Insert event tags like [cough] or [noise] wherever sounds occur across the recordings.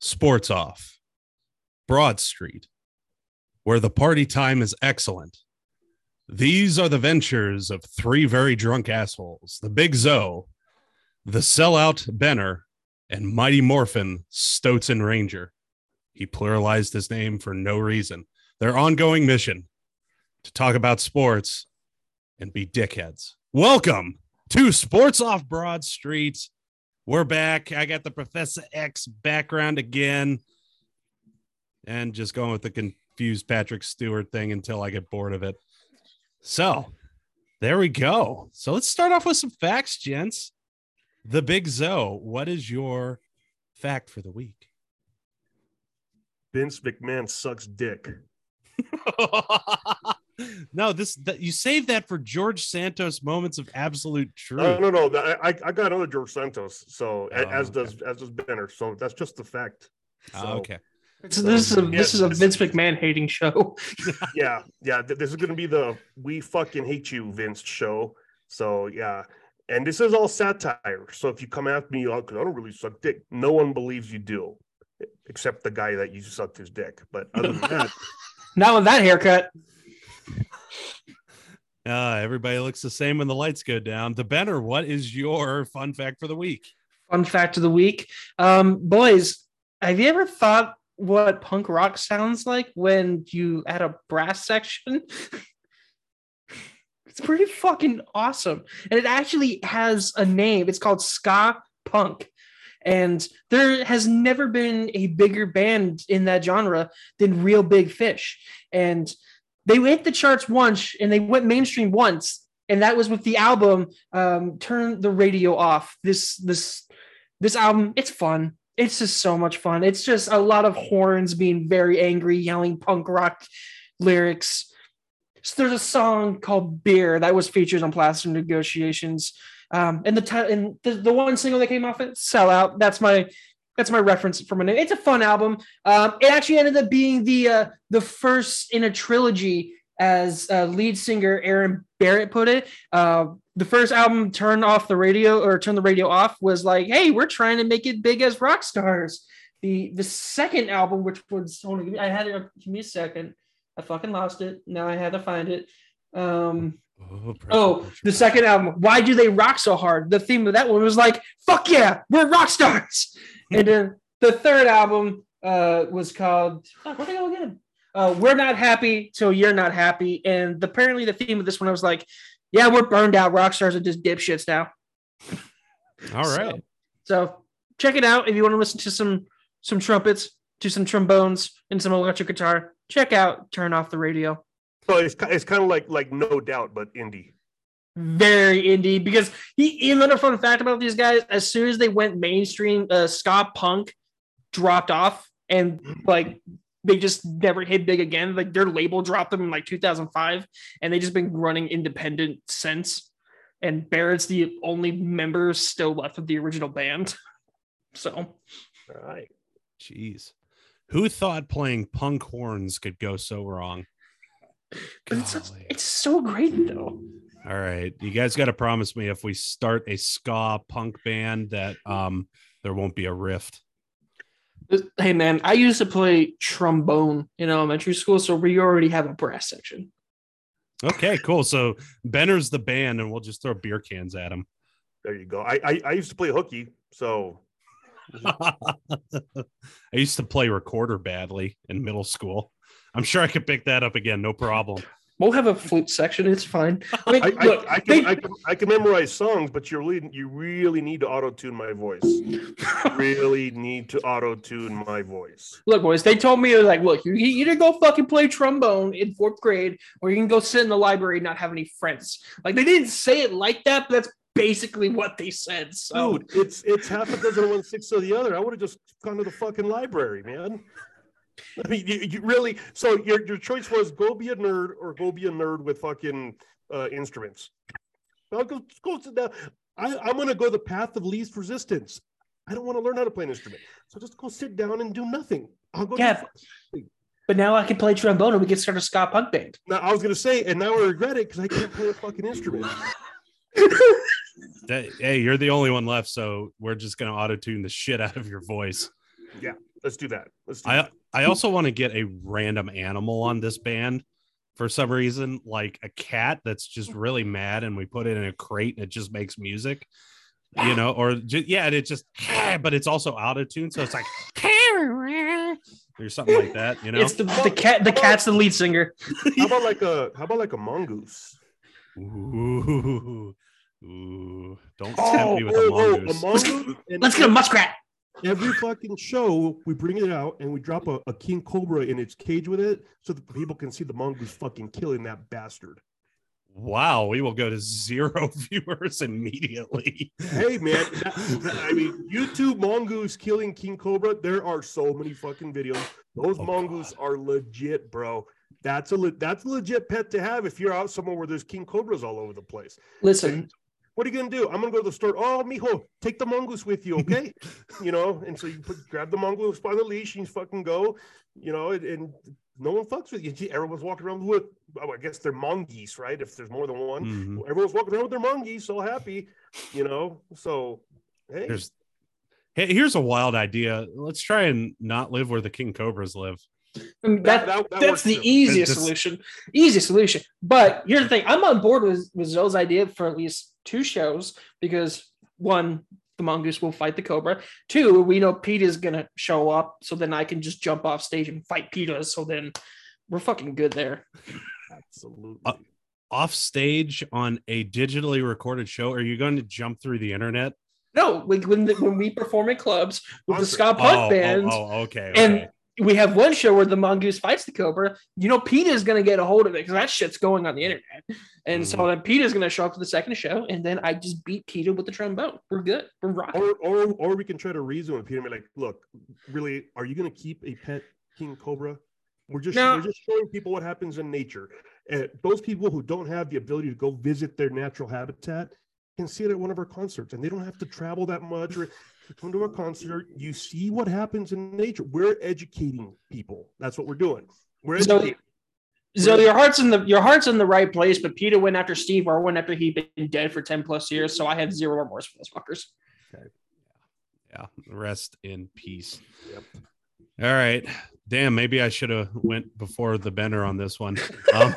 Sports Off, Broad Street, where the party time is excellent. These are the ventures of three very drunk assholes the Big Zo, the sellout Benner, and Mighty Morphin Stoughton Ranger. He pluralized his name for no reason. Their ongoing mission to talk about sports and be dickheads. Welcome to Sports Off Broad Street. We're back. I got the Professor X background again. And just going with the confused Patrick Stewart thing until I get bored of it. So there we go. So let's start off with some facts, gents. The Big Zo, what is your fact for the week? Vince McMahon sucks dick. [laughs] no, this that you saved that for George Santos moments of absolute truth. No, no, no. I, I got other George Santos. So Oh, as okay. does as does Benner. So that's just the fact. Ah, So, okay. So this is a, Yeah, this is a Vince McMahon hating show. [laughs] Yeah, yeah. This is gonna be the we fucking hate you, Vince show. So yeah. And this is all satire. So if you come after me, oh, 'cause I don't really suck dick. No one believes you do, except the guy that you sucked his dick. But other than that, [laughs] Not with that haircut. Uh, everybody looks the same when the lights go down. The Benner, what is your fun fact for the week? Fun fact of the week. Um, boys, have you ever thought what punk rock sounds like when you add a brass section? [laughs] it's pretty fucking awesome. And it actually has a name. It's called ska punk. And there has never been a bigger band in that genre than Reel Big Fish. And they hit the charts once and they went mainstream once. And that was with the album um, Turn the Radio Off. This this this album, it's fun. It's just so much fun. It's just a lot of horns being very angry, yelling punk rock lyrics. So there's a song called Beer that was featured on Plaster Negotiations. Um, and the and the, the one single that came off it, Sellout. That's my that's my reference from it. It's a fun album. Um, it actually ended up being the uh, the first in a trilogy, as uh, lead singer Aaron Barrett put it. Uh, the first album, Turn Off the Radio or Turn the Radio Off, was like, hey, we're trying to make it big as rock stars. The the second album, which was hold on, give me- I had it. Give me a second. I fucking lost it. Now I had to find it. Um, Oh, Oh, the second album. Why do they rock so hard? The theme of that one was like, "Fuck yeah, we're rock stars." [laughs] and then the third album uh, was called oh, what the hell again? Uh, we're not happy till you're not happy. And apparently, the theme of this one was like, "Yeah, we're burned out rock stars are just dipshits now." [laughs] All right. So, so check it out if you want to listen to some some trumpets, to some trombones, and some electric guitar. Check out Turn Off the Radio. So it's it's kind of like like no doubt, but indie. very indie because he even another fun fact about these guys as soon as they went mainstream uh ska punk dropped off and like they just never hit big again like their label dropped them in like 2005 and they just been running independent since and barrett's the only member still left of the original band so All right. Jeez. Who thought playing punk horns could go so wrong? But it's, such- it's so great though All right. You guys got to promise me if we start a ska punk band that um there won't be a rift. hey man i used to play trombone in elementary school so we already have a brass section Okay, cool. So Benner's the band and we'll just throw beer cans at him. There you go. I, I I used to play hooky, so [laughs] I used to play recorder badly in middle school. I'm sure I could pick that up again, no problem. We'll have a flute section. It's fine. I mean, [laughs] I, look, I, I, can, they- I can I can memorize songs, but you really you really need to auto tune my voice. [laughs] Really need to auto tune my voice. look, boys. They told me like, look, you, you either go fucking play trombone in fourth grade, or you can go sit in the library and not have any friends. Like they didn't say it like that, but that's basically what they said. So Dude, it's it's half a dozen of one six of the other. I would have just gone to the fucking library, man. I mean, you, you really so your your choice was go be a nerd or go be a nerd with fucking uh, instruments. I'll go go sit down. I, I'm gonna go the path of least resistance. I don't want to learn how to play an instrument, so just go sit down and do nothing. I'll go. do Yeah. But now I can play trombone and we can start a ska punk band. Now I was gonna say, and now I regret it because I can't play a fucking instrument. Hey, you're the only one left, so we're just gonna auto tune the shit out of your voice. Yeah, let's do that. Let's do I that. I also want to get a random animal on this band for some reason, like a cat that's just really mad, and we put it in a crate and it just makes music, you know, or just, yeah, and it just, [laughs] but it's also out of tune, so it's like [laughs] or something like that, you know. It's the, the cat. The cat's the lead singer. How about like a how about like a mongoose? Ooh, ooh, don't tempt Oh, me with oh, a oh, mongoose. a mongoose. And Let's get a muskrat. Every fucking show we bring it out and we drop a, a king cobra in its cage with it so that people can see the mongoose fucking killing that bastard. Wow, we will go to zero [laughs] viewers immediately. Hey man, that- that- I mean, YouTube mongoose killing king cobra. There are so many fucking videos. Those Oh, mongoose are legit, bro. That's a le- that's a legit pet to have if you're out somewhere where there's king cobras all over the place. Listen, What are you gonna do? I'm gonna go to the store. Oh, mijo, take the mongoose with you, okay? [laughs] you know, and so you put grab the mongoose by the leash and you fucking go, you know, and, and no one fucks with you. Gee, Everyone's walking around with, oh, I guess they're mongoose, right? If there's more than one, Mhm. everyone's walking around with their mongoose, so happy, you know. So hey, There's hey, here's a wild idea. Let's try and not live where the king cobras live. I mean, that, that- that that's the too. easiest That's- solution. Easiest solution. But here's the thing: I'm on board with with Zo's idea for at least two shows because one, the mongoose will fight the cobra. Two, we know PETA's gonna show up, so then I can just jump off stage and fight PETA. So then we're fucking good there. absolutely. Uh, Off stage on a digitally recorded show, are you going to jump through the internet? No, like when the, when we perform in clubs with the Concert. ska punk oh, band, oh, oh, okay. and okay. We have one show where the mongoose fights the cobra. You know, PETA's gonna get a hold of it because that shit's going on the internet. And so Mhm. then PETA's gonna show up to the second show, and then I just beat PETA with the trombone. We're good. We're rocking. or or or we can try to reason with PETA and be like, look, really, are you gonna keep a pet king cobra? We're just No. we're just showing people what happens in nature. Uh, those people who don't have the ability to go visit their natural habitat can see it at one of our concerts, and they don't have to travel that much or come to a concert. You see what happens in nature. We're educating people. That's what we're doing. We're So- educating. So your heart's in the your heart's in the right place, but PETA went after Steve Irwin after he'd been dead for ten plus years. So I have zero remorse for those fuckers. yeah, yeah rest in peace. Yep. All right. Damn, maybe I should have went before the Benner on this one. Um,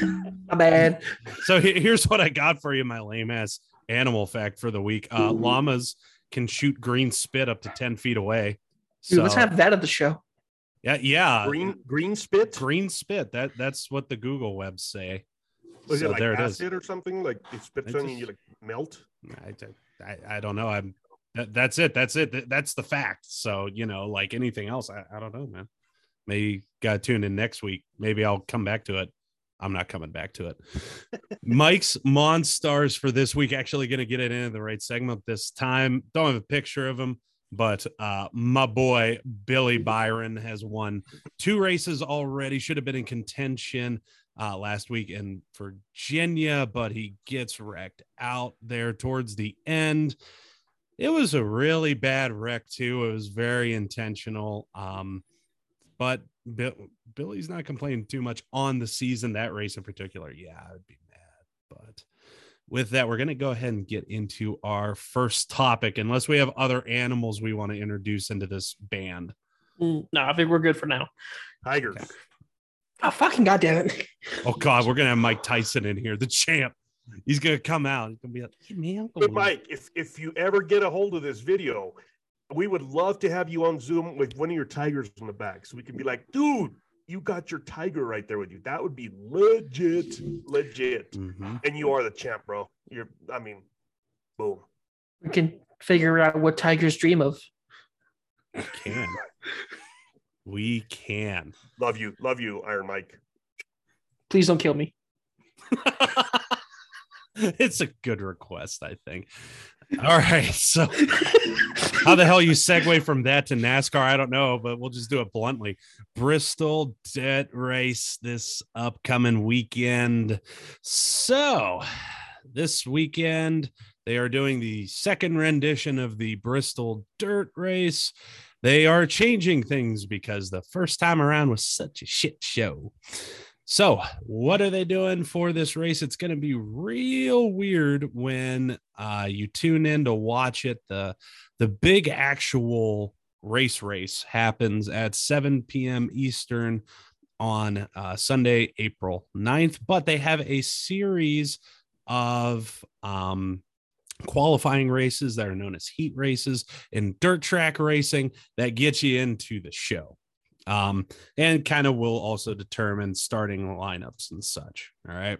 [laughs] My bad. so here's what I got for you, my lame ass animal fact for the week. Uh, Mm-hmm. llamas can shoot green spit up to 10 feet away. Dude, So, let's have that at the show. yeah, yeah. green green spit. green spit. That that's what the Google webs say. Was so it like there it is. acid or something? Like it spits I on you, and you like melt. I, I, I don't know. I'm that, that's it. That's it. That- That's the fact. So, you know, like anything else, I, I don't know, man. Maybe got to tune in next week. Maybe I'll come back to it. I'm not coming back to it. Mike's Monstars for this week. Actually, going to get it into the right segment this time. Don't have a picture of him, but uh, my boy Billy Byron has won two races already. Should have been in contention uh, last week in Virginia, but he gets wrecked out there towards the end. It was a really bad wreck too. It was very intentional. Um, but Bill, Billy's not complaining too much on the season. That race in particular, yeah, I'd be mad. But with that, we're going to go ahead and get into our first topic, unless we have other animals we want to introduce into this band. Mm, No, I think we're good for now. Tigers. Okay. Oh fucking goddamn it! Oh God, we're gonna have Mike Tyson in here, the champ. He's gonna come out. He's gonna be like, hey, man, But Mike, if if you ever get a hold of this video, we would love to have you on Zoom with one of your tigers in the back, so we can be like, dude, you got your tiger right there with you. That would be legit, legit. Mhm. And you are the champ, bro. You're, I mean, boom. We can figure out what tigers dream of. we can. We can. Love you, love you, Iron Mike. Please don't kill me. [laughs] it's a good request, I think. All right. So how the hell you segue from that to NASCAR? I don't know, but we'll just do it bluntly. Bristol Dirt Race this upcoming weekend. So this weekend, they are doing the second rendition of the Bristol Dirt Race. They are changing things because the first time around was such a shit show. So, what are they doing for this race? It's going to be real weird when uh, you tune in to watch it. The the big actual race race happens at 7 p.m. Eastern on uh, Sunday, April 9th. But they have a series of um, qualifying races that are known as heat races and dirt track racing that get you into the show. Um, and kind of will also determine starting lineups and such. All right.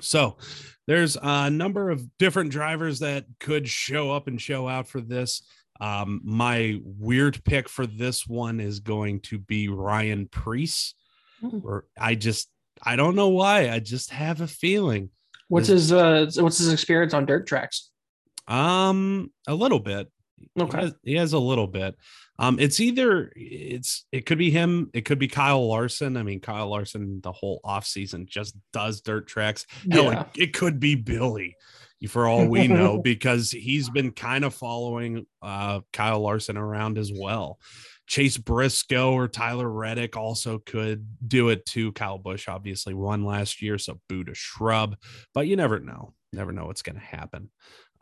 So there's a number of different drivers that could show up and show out for this. Um, my weird pick for this one is going to be Ryan Preece. Mm. Or I just I don't know why. I just have a feeling. What's his uh what's his experience on dirt tracks? Um, a little bit. He Okay. has, he has a little bit. Um, it's either it's it could be him, it could be Kyle Larson. I mean, Kyle Larson the whole offseason just does dirt tracks. Hell, Yeah. it, it could be Billy for all we know, [laughs] because he's been kind of following uh Kyle Larson around as well. Chase Briscoe or Tyler Reddick also could do it too. Kyle Busch obviously won last year, so boo to shrub, but you never know. Never know what's going to happen.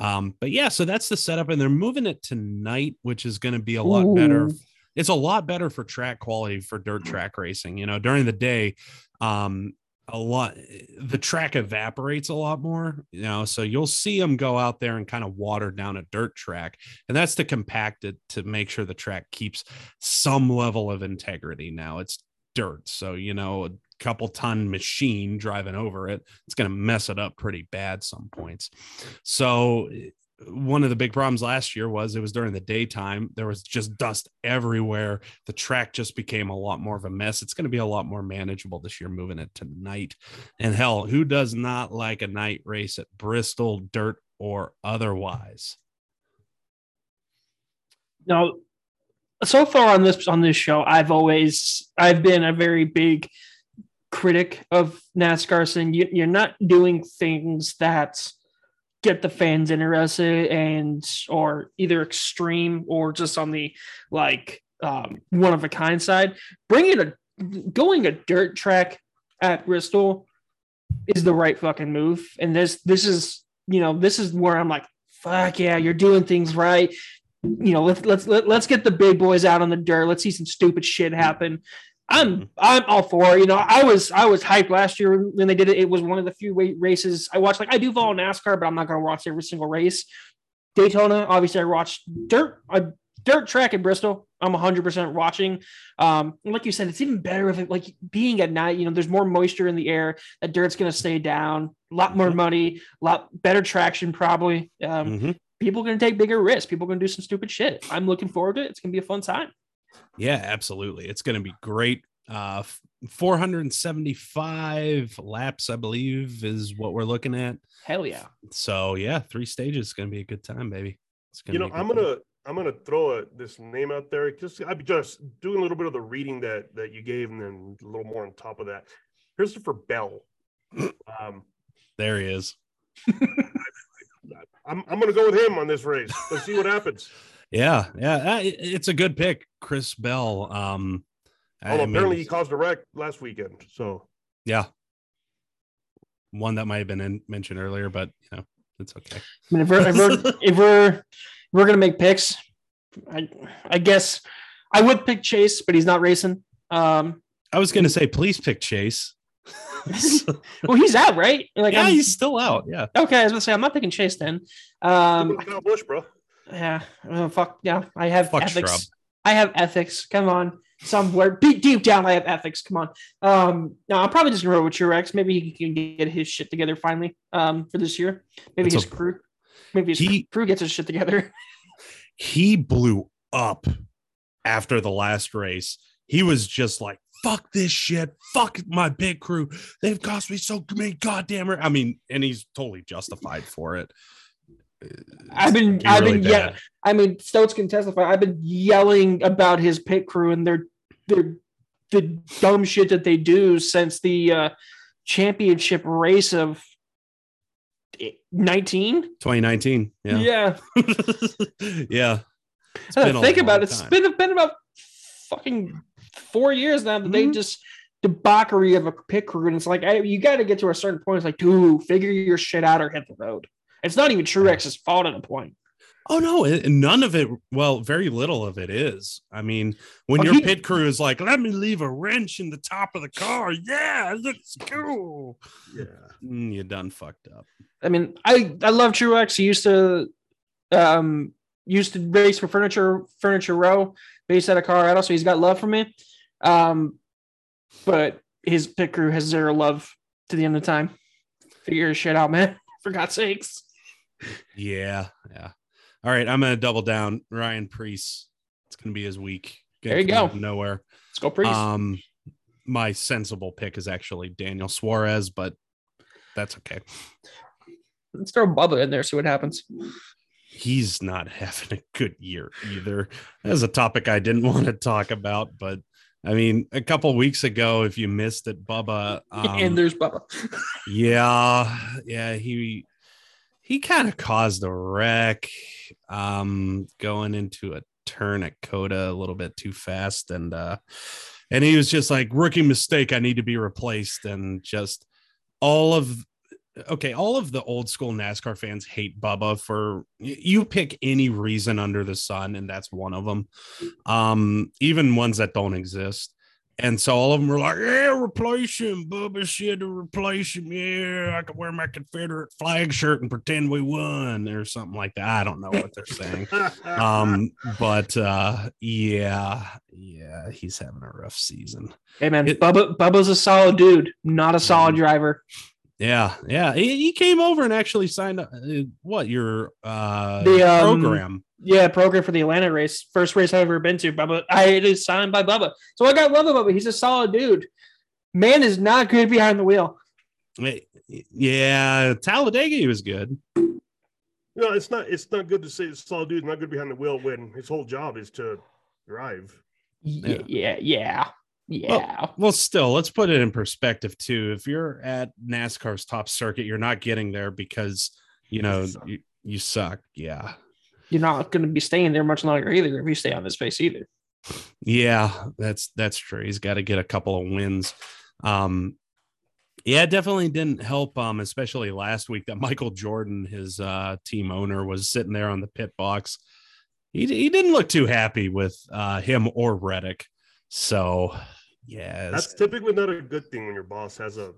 Um, but yeah, so that's the setup, and they're moving it tonight, which is going to be a lot better. It's a lot better for track quality for dirt track racing. You know, during the day, um, a lot the track evaporates a lot more. You know, so you'll see them go out there and kind of water down a dirt track, and that's to compact it to make sure the track keeps some level of integrity. Now it's dirt, so you know couple ton machine driving over it, it's going to mess it up pretty bad some points. So one of the big problems last year was it was during the daytime. There was just dust everywhere. The track just became a lot more of a mess. It's going to be a lot more manageable this year, moving it to night. And hell, who does not like a night race at Bristol, dirt or otherwise? Now, so far on this on this show, I've always I've been a very big critic of NASCAR. Saying you, you're not doing things that get the fans interested and or either extreme or just on the like um, one of a kind side. Bringing a going a dirt track at Bristol is the right fucking move. And this this is you know this is where I'm like fuck yeah you're doing things right you know, let's let's let, let's get the big boys out on the dirt. Let's see some stupid shit happen. I'm I'm all for it. You know, I was I was hyped last year when they did it. It was one of the few races I watched. Like I do follow NASCAR, but I'm not going to watch every single race. Daytona, obviously, I watched dirt a dirt track in Bristol. I'm 100 percent watching. Um, like you said, it's even better if it like being at night. You know, there's more moisture in the air. That dirt's going to stay down. A lot more Mhm. money. A lot better traction, probably. Um, Mhm. people are going to take bigger risks. People are going to do some stupid shit. I'm looking forward to it. It's going to be a fun time. Yeah, absolutely. It's going to be great. Uh, 475 laps, I believe, is what we're looking at. Hell yeah. So yeah, three stages is going to be a good time, baby. It's You know, be a good I'm gonna I'm gonna throw a, this name out there. Just I'm just doing a little bit of the reading that that you gave, and then a little more on top of that. Christopher Bell. Um, There he is. [laughs] I'm I'm gonna go with him on this race. Let's see what happens. [laughs] Yeah, yeah, uh, it's a good pick, Chris Bell. Um, I Although mean, apparently he caused a wreck last weekend. So yeah, one that might have been in, mentioned earlier, but you know, it's okay. I mean, if we're, if we're, [laughs] if we're, if we're going to make picks, I, I guess I would pick Chase, but he's not racing. Um, I was gonna say, please pick Chase. [laughs] well, he's out, right? Like, yeah, I'm- he's still out. Yeah, okay. I was going to say, I'm not picking Chase then. Um, Kyle Busch, bro. Yeah. uh, fuck. Yeah. I have Fuck ethics. I have ethics. Come on. Somewhere deep, deep down, I have ethics. Come on. Um, no, I'm probably just gonna roll with Truex. Maybe he can get his shit together finally. Um, for this year. Maybe That's his a- crew. Maybe his He- crew gets his shit together. [laughs] he blew up after the last race. He was just like, fuck this shit. Fuck my big crew. They've cost me so many goddamn. I mean, and he's totally justified for it. I've been- I've really been- yeah. I mean, Stokes can testify. I've been yelling about his pit crew and their their the dumb shit that they do since the uh, championship race of 19. 2019. Yeah. Yeah. [laughs] yeah. Uh, Think about long it's been, been about fucking four years now that they Mhm. just debauchery of a pit crew. And it's like, I, you got to get to a certain point. It's like, dude, figure your shit out or hit the road. It's not even Truex's fault at a point. Oh no, none of it. Well, very little of it is. I mean, when Oh, your he- pit crew is like, "Let me leave a wrench in the top of the car," yeah, let's go. Yeah. Mm, you done fucked up. I mean, I I love Truex. He used to um used to race for Furniture Furniture Row, based out of Colorado, so he's got love for me. Um, but his pit crew has zero love to the end of time. Figure his shit out, man. [laughs] For God's sakes. Yeah, yeah. All right, I'm gonna double down. Ryan Preece. It's gonna be his week. Gonna There you go. Nowhere. Let's go, Priest. Um, my sensible pick is actually Daniel Suarez, but that's okay. Let's throw Bubba in there, see what happens. He's not [laughs] having a good year either. That's a topic I didn't [laughs] want to talk about, but I mean, a couple weeks ago, if you missed it, Bubba, [laughs] um, and there's Bubba. yeah, yeah, he he kind of caused a wreck, um, going into a turn at COTA a little bit too fast, and uh, and he was just like rookie mistake. I need to be replaced, and just all of okay, all of the old school NASCAR fans hate Bubba for you pick any reason under the sun, and that's one of them. Um, even ones that don't exist. And so all of them were like, "Yeah, replace him, Bubba shit to replace him. Yeah, I can wear my Confederate flag shirt and pretend we won, or something like that. I don't know what they're saying. [laughs] um, but uh, yeah, yeah, he's having a rough season. Hey man, It- Bubba Bubba's a solid dude, not a solid Mhm. driver. Yeah, yeah, he, he came over and actually signed up. uh, What your uh The, um, program? Yeah, program for the Atlanta race. First race I've ever been to. Bubba. I it is signed by Bubba. So I got love about Bubba. He's a solid dude. Man is not good behind the wheel. Yeah, Talladega he was good. No, it's not. It's not good to say it's solid dude, not good behind the wheel when his whole job is to drive. Yeah, yeah, yeah. Yeah. Well, still, let's put it in perspective too. If you're at NASCAR's top circuit, you're not getting there because you know you, you suck. Yeah, You're not going to be staying there much longer either if you stay on this face either. yeah, that's that's true. He's got to get a couple of wins. Um, yeah, definitely didn't help. Um, especially last week that Michael Jordan, his uh, team owner, was sitting there on the pit box. He he didn't look too happy with uh, him or Reddick. So, yeah, That's typically not a good thing when your boss has a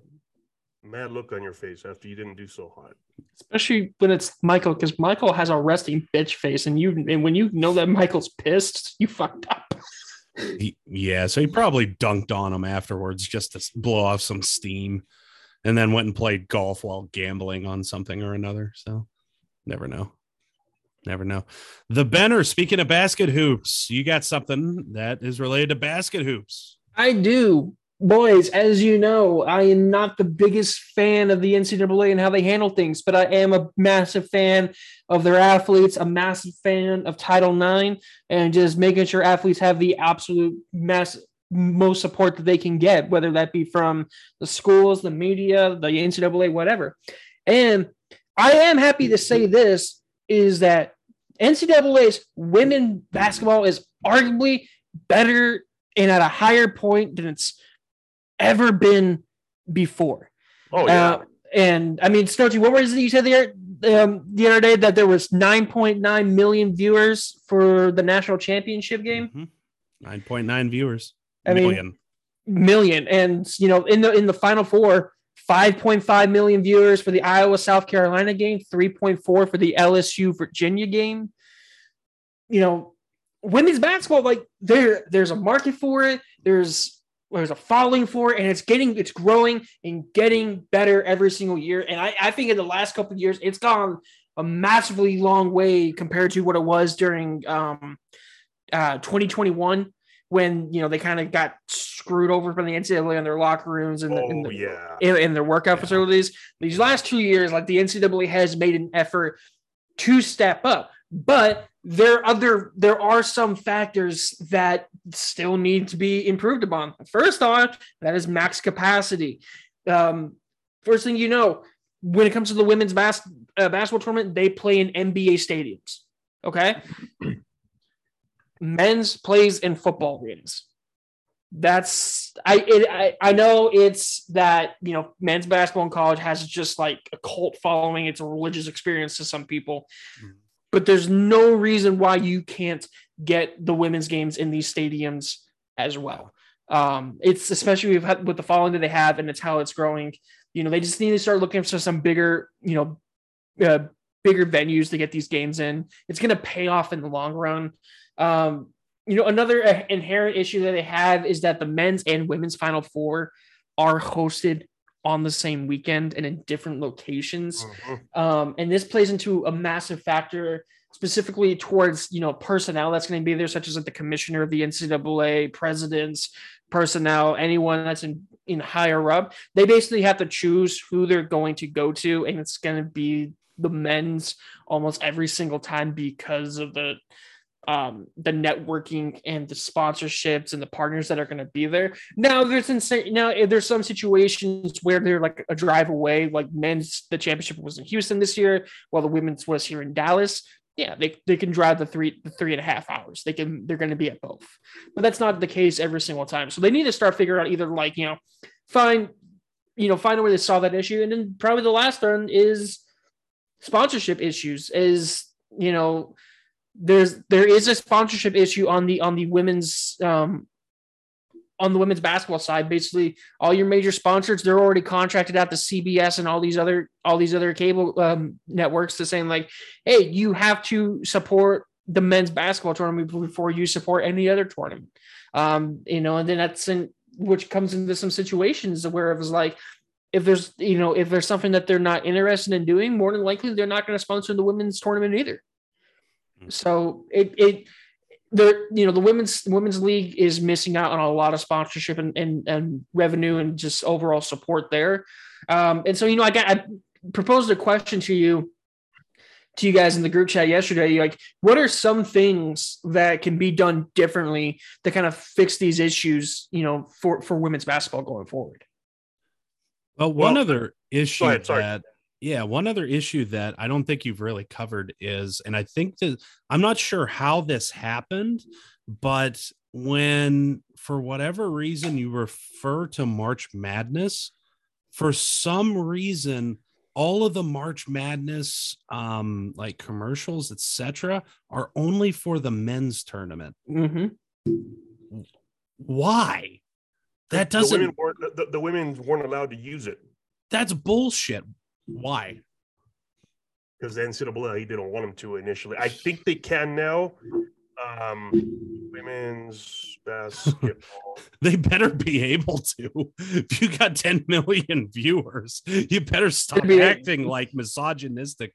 mad look on your face after you didn't do so hot. Especially when it's Michael, because Michael has a resting bitch face, and you and when you know that Michael's pissed, you fucked up. He, yeah, so he probably dunked on him afterwards just to blow off some steam, and then went and played golf while gambling on something or another. So, never know, never know. The Benner. Speaking of basket hoops, you got something that is related to basket hoops. I do. Boys, as you know, I am not the biggest fan of the NCAA and how they handle things, but I am a massive fan of their athletes, a massive fan of Title IX, and just making sure athletes have the absolute mass most support that they can get, whether that be from the schools, the media, the NCAA, whatever. And I am happy to say this is that NCAA's women basketball is arguably better and at a higher point than it's ever been before. Oh yeah, Uh, and I mean, Snowty, what was it you said there um, the other day that there was 9.9 million viewers for the national championship game? Mhm. Nine point nine viewers. I mean, million. Million, and you know, in the in the final four, 5.5 million viewers for the Iowa South Carolina game, 3.4 for the LSU Virginia game. You know, women's basketball, like there, there's a market for it. There's there's a following for it, and it's getting it's growing and getting better every single year. And I, I think in the last couple of years, it's gone a massively long way compared to what it was during um, uh, 2021 when you know they kind of got screwed over from the NCAA in their locker rooms and, the, in, oh the, yeah. in, in their workout Yeah. facilities. These last two years, like the NCAA has made an effort to step up, but there other there are some factors that still need to be improved upon. First on, that is max capacity. Um, first thing you know, when it comes to the women's bas- uh, basketball tournament, they play in NBA stadiums. Okay, [clears throat] men's plays in football arenas. That's I, it, I I know it's that you know men's basketball in college has just like a cult following. It's a religious experience to some people, Mhm. But there's no reason why you can't get the women's games in these stadiums as well. Um, it's especially with, with the following that they have, and it's how it's growing. You know, they just need to start looking for some bigger, you know, uh, bigger venues to get these games in. It's going to pay off in the long run. Um, you know, another uh, inherent issue that they have is that the men's and women's Final Four are hosted on the same weekend and in different locations. Mm-hmm. Um, and this plays into a massive factor specifically towards you know personnel that's going to be there, such as like the commissioner of the NCAA, presidents, personnel, anyone that's in in higher up. They basically have to choose who they're going to go to, and it's going to be the men's almost every single time because of the um, the networking and the sponsorships and the partners that are going to be there. Now there's insane. Now there's some situations where they're like a drive away. Like men's, the championship was in Houston this year, while the women's was here in Dallas. Yeah, they, they can drive the three the three and a half hours. They can they're going to be at both, but that's not the case every single time. So they need to start figuring out either like you know, find you know find a way to solve that issue, and then probably the last one is sponsorship issues. Is you know there's there is a sponsorship issue on the on the women's um on the women's basketball side. Basically all your major sponsors they're already contracted out to cbs and all these other all these other cable um, networks to saying like hey you have to support the men's basketball tournament before you support any other tournament. Um you know and then that's in which comes into some situations where it was like if there's you know if there's something that they're not interested in doing more than likely they're not going to sponsor the women's tournament either so it it the you know the women's women's league is missing out on a lot of sponsorship and and, and revenue and just overall support there. Um, and so you know I got I proposed a question to you to you guys in the group chat yesterday like what are some things that can be done differently to kind of fix these issues you know for for women's basketball going forward? Well one well, other issue ahead, that yeah, one other issue that I don't think you've really covered is, and I think that I'm not sure how this happened, but when for whatever reason you refer to March Madness, for some reason, all of the March Madness um like commercials, etc., are only for the men's tournament. Mm-hmm. Why? That doesn't. The women, the, the women weren't allowed to use it. That's bullshit. Why? Because the NCAA he didn't want them to initially. I think they can now. Um, women's basketball. [laughs] they better be able to. If you got 10 million viewers, you better stop acting like misogynistic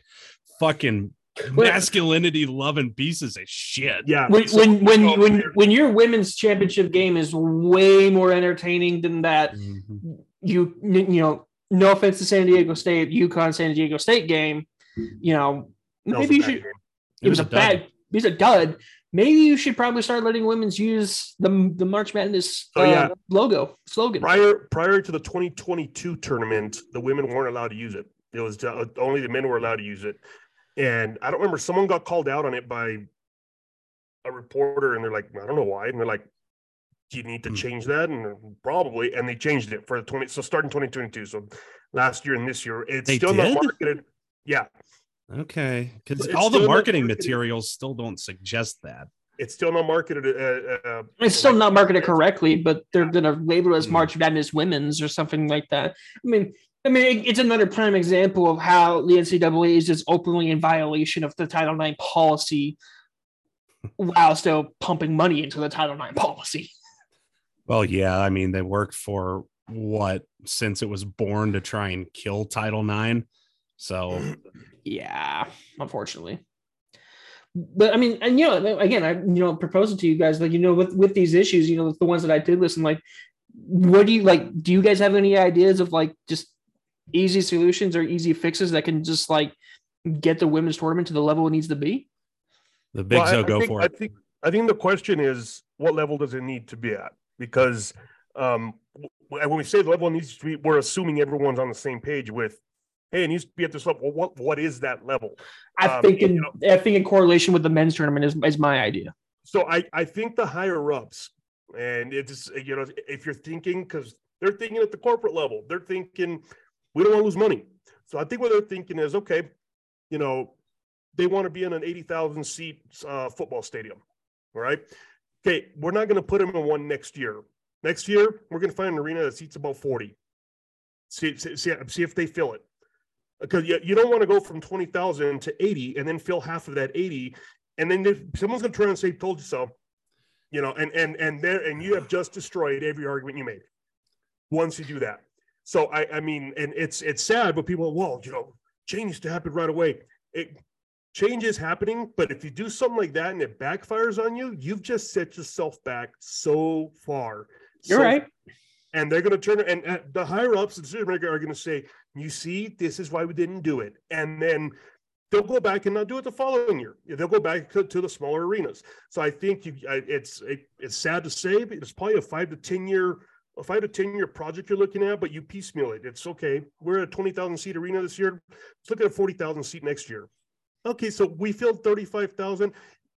fucking masculinity loving pieces of shit. Yeah. When so, when when, when, when your women's championship game is way more entertaining than that, mm-hmm. you you know no offense to San Diego State, UConn San Diego State game, you know, maybe you should. It, it was, was a, bad. It was a dud. Maybe you should probably start letting women's use the the March Madness uh, yeah. logo slogan. Prior prior to the 2022 tournament, the women weren't allowed to use it. It was uh, only the men were allowed to use it. And I don't remember someone got called out on it by a reporter, and they're like, I don't know why, and they're like, do you need to hmm. change that? And probably, and they changed it for the 20. So starting 2022. So last year and this year, it's they still did? not marketed. Yeah. Okay. Because all the marketing materials still don't suggest that. It's still not marketed. Uh, uh, it's still like, not marketed correctly, but they're going to label it as hmm. March Madness Women's or something like that. I mean, I mean, it's another prime example of how the NCAA is just openly in violation of the Title IX policy [laughs] while still pumping money into the Title IX policy. Well, yeah, I mean, they worked for what since it was born to try and kill Title IX. So, [clears throat] yeah, unfortunately. But I mean, and you know, again, I you know propose it to you guys, like you know, with with these issues, you know, the ones that I did listen, like, what do you like? Do you guys have any ideas of like just easy solutions or easy fixes that can just like get the women's tournament to the level it needs to be? The big well, so go think, for it. I think I think the question is, what level does it need to be at? Because um, when we say the level needs to be, we're assuming everyone's on the same page with, hey, it needs to be at this level. Well, what what is that level? I um, think in you know, I think in correlation with the men's tournament is, is my idea. So I I think the higher ups, and it's you know if you're thinking because they're thinking at the corporate level, they're thinking we don't want to lose money. So I think what they're thinking is okay, you know, they want to be in an 80,000 seat uh, football stadium. All right. Okay. We're not going to put them in one next year. Next year, we're going to find an arena that seats about 40. See, see, see, if they fill it. Because you, you don't want to go from 20,000 to 80 and then fill half of that 80. And then if someone's going to turn and say, told you so, you know, and, and, and there, and you have just destroyed every argument you made once you do that. So I, I mean, and it's, it's sad, but people, well, you know, change to happen right away. It, change is happening, but if you do something like that and it backfires on you, you've just set yourself back so far. You're so right. and they're going to turn and, and the higher ups, the decision maker, are going to say, "You see, this is why we didn't do it," and then they'll go back and not do it the following year. They'll go back to, to the smaller arenas. So I think you, I, it's it, it's sad to say, but it's probably a five to ten year. A five to ten year project you're looking at, but you piecemeal it. It's okay. We're at a twenty thousand seat arena this year. Let's look at a forty thousand seat next year. Okay, so we filled thirty five thousand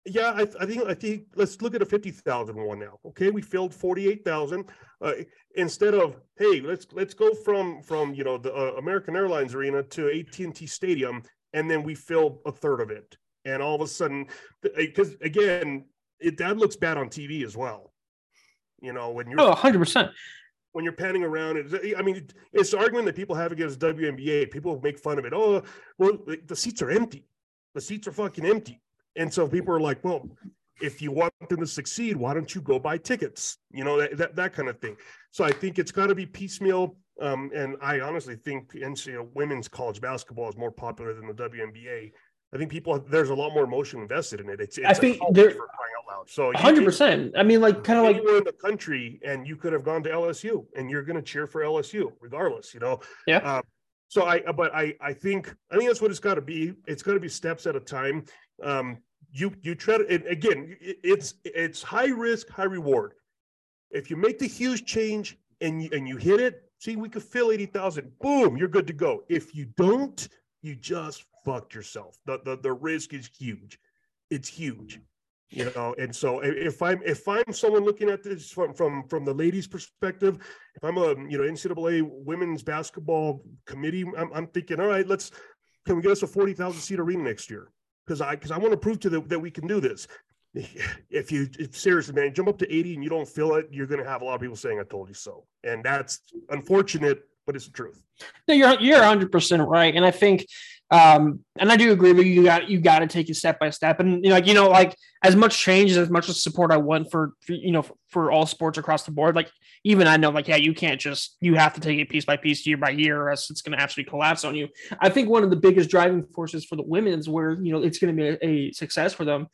yeah, I, I, think I think let's look at a 50,000 one now. Okay, we filled 48,000 uh, instead of hey, let's let's go from from you know the uh, American Airlines Arena to AT&T Stadium and then we fill a third of it. And all of a sudden because again, it that looks bad on TV as well. You know, when you're Oh, 100%. when you're panning around, I mean, it's the argument that people have against WNBA. People make fun of it. Oh, well, the seats are empty. The seats are fucking empty. And so people are like, well, if you want them to succeed, why don't you go buy tickets? You know, that, that, that kind of thing. So I think it's got to be piecemeal. Um, and I honestly think NCAA women's college basketball is more popular than the WNBA. I think people there's a lot more emotion invested in it. It's, it's I think there for crying out loud. So 100%. I mean, like, kind of like, in the country, and you could have gone to LSU, and you're going to cheer for LSU regardless. You know. Yeah. Uh, so I, but I, I think, I think that's what it's got to be. It's got to be steps at a time. Um, you, you try to, and again, it's, it's high risk, high reward. If you make the huge change and you, and you hit it, see, we could fill eighty thousand. Boom, you're good to go. If you don't, you just fucked yourself. The, the, the risk is huge. It's huge you know and so if i'm if i'm someone looking at this from from from the ladies perspective if i'm a you know ncaa women's basketball committee i'm, I'm thinking all right let's can we get us a 40000 seat arena next year? Because i because i want to prove to them that we can do this. [laughs] If you if seriously man jump up to 80 and you don't feel it you're going to have a lot of people saying i told you so. And that's unfortunate but it's the truth. No, you're, you're 100% right. And I think, um, and I do agree with you. You got, you got to take it step by step. And, you know, like, you know, like as much change, as much support I want for, for you know, for, for all sports across the board, like even I know, like, yeah, you can't just, you have to take it piece by piece, year by year, or else it's going to absolutely collapse on you. I think one of the biggest driving forces for the women's where, you know, it's going to be a, a success for them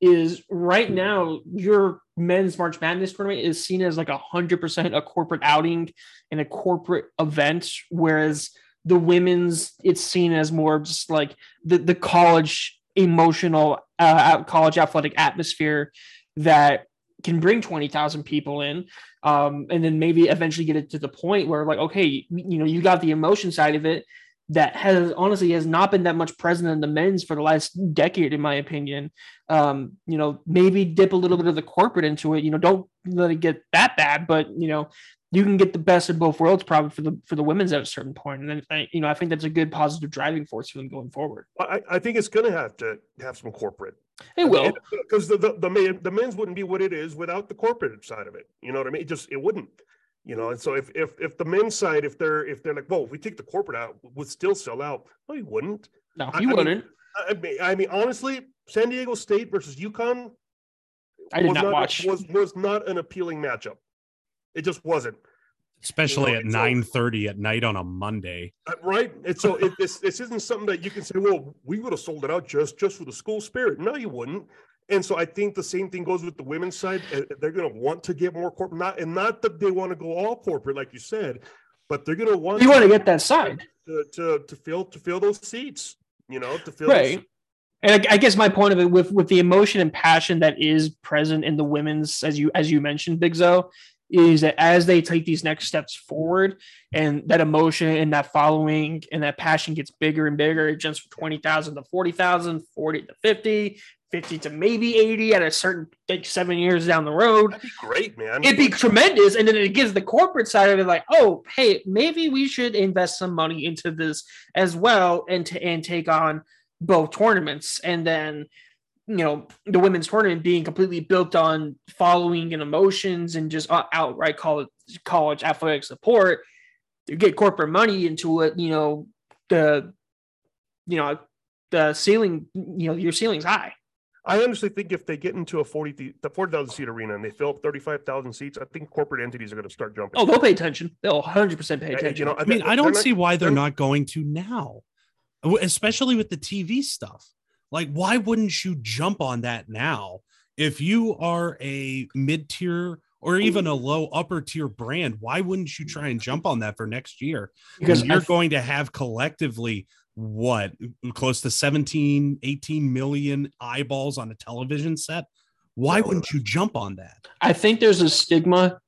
is right now your men's March Madness tournament is seen as like a hundred percent a corporate outing and a corporate event, whereas the women's it's seen as more just like the the college emotional uh, college athletic atmosphere that can bring 20,000 people in um, and then maybe eventually get it to the point where like okay you know you got the emotion side of it that has honestly has not been that much present in the men's for the last decade in my opinion. Um, you know maybe dip a little bit of the corporate into it. You know don't let it get that bad but you know you can get the best of both worlds probably for the for the women's at a certain point. And then I, you know i think that's a good positive driving force for them going forward. I, I think it's going to have to have some corporate. It will. Because the the, the, men, the men's wouldn't be what it is without the corporate side of it. You know what i mean? It just it wouldn't. You know and so if if if the men's side if they're if they're like well if we take the corporate out would still sell out. No you wouldn't. No you I wouldn't. I mean, I mean, honestly, San Diego State versus UConn. I did was not watch. Was was not an appealing matchup. It just wasn't. especially know, at nine thirty at night on a Monday. Uh, right? And so it, this this isn't something that you can say well we would have sold it out just just for the school spirit. No you wouldn't. And so i think the same thing goes with the women's side. Uh, they're going to want to get more corporate not and not that they want to go all corporate like you said but they're going to want you want to get that side. to, to to fill to fill those seats you know to fill those right. And I, I guess my point of it with with the emotion and passion that is present in the women's as you as you mentioned big zo is that as they take these next steps forward and that emotion and that following and that passion gets bigger and bigger it jumps from 20,000 to 40,000 40 to 50 50 to maybe 80 at a certain like seven years down the road. That'd be great man. It'd be tremendous. And then it gives the corporate side of it like oh hey maybe we should invest some money into this as well and to and take on both tournaments, and then you know the women's tournament being completely built on following and emotions and just uh, outright college college athletic support. You get corporate money into it, you know the you know the ceiling, you know your ceiling's high. I honestly think if they get into a 40 the 40,000 seat arena and they fill up 35,000 seats, I think corporate entities are going to start jumping. Oh, they'll pay attention. They'll 100% pay attention. You know, I mean, I don't see why they're not going to now, especially with the TV stuff. Like, why wouldn't you jump on that now? If you are a mid tier or even a low upper tier brand, why wouldn't you try and jump on that for next year? Because you're going to have collectively what close to 17 18 million eyeballs on a television set why wouldn't you jump on that i think there's a stigma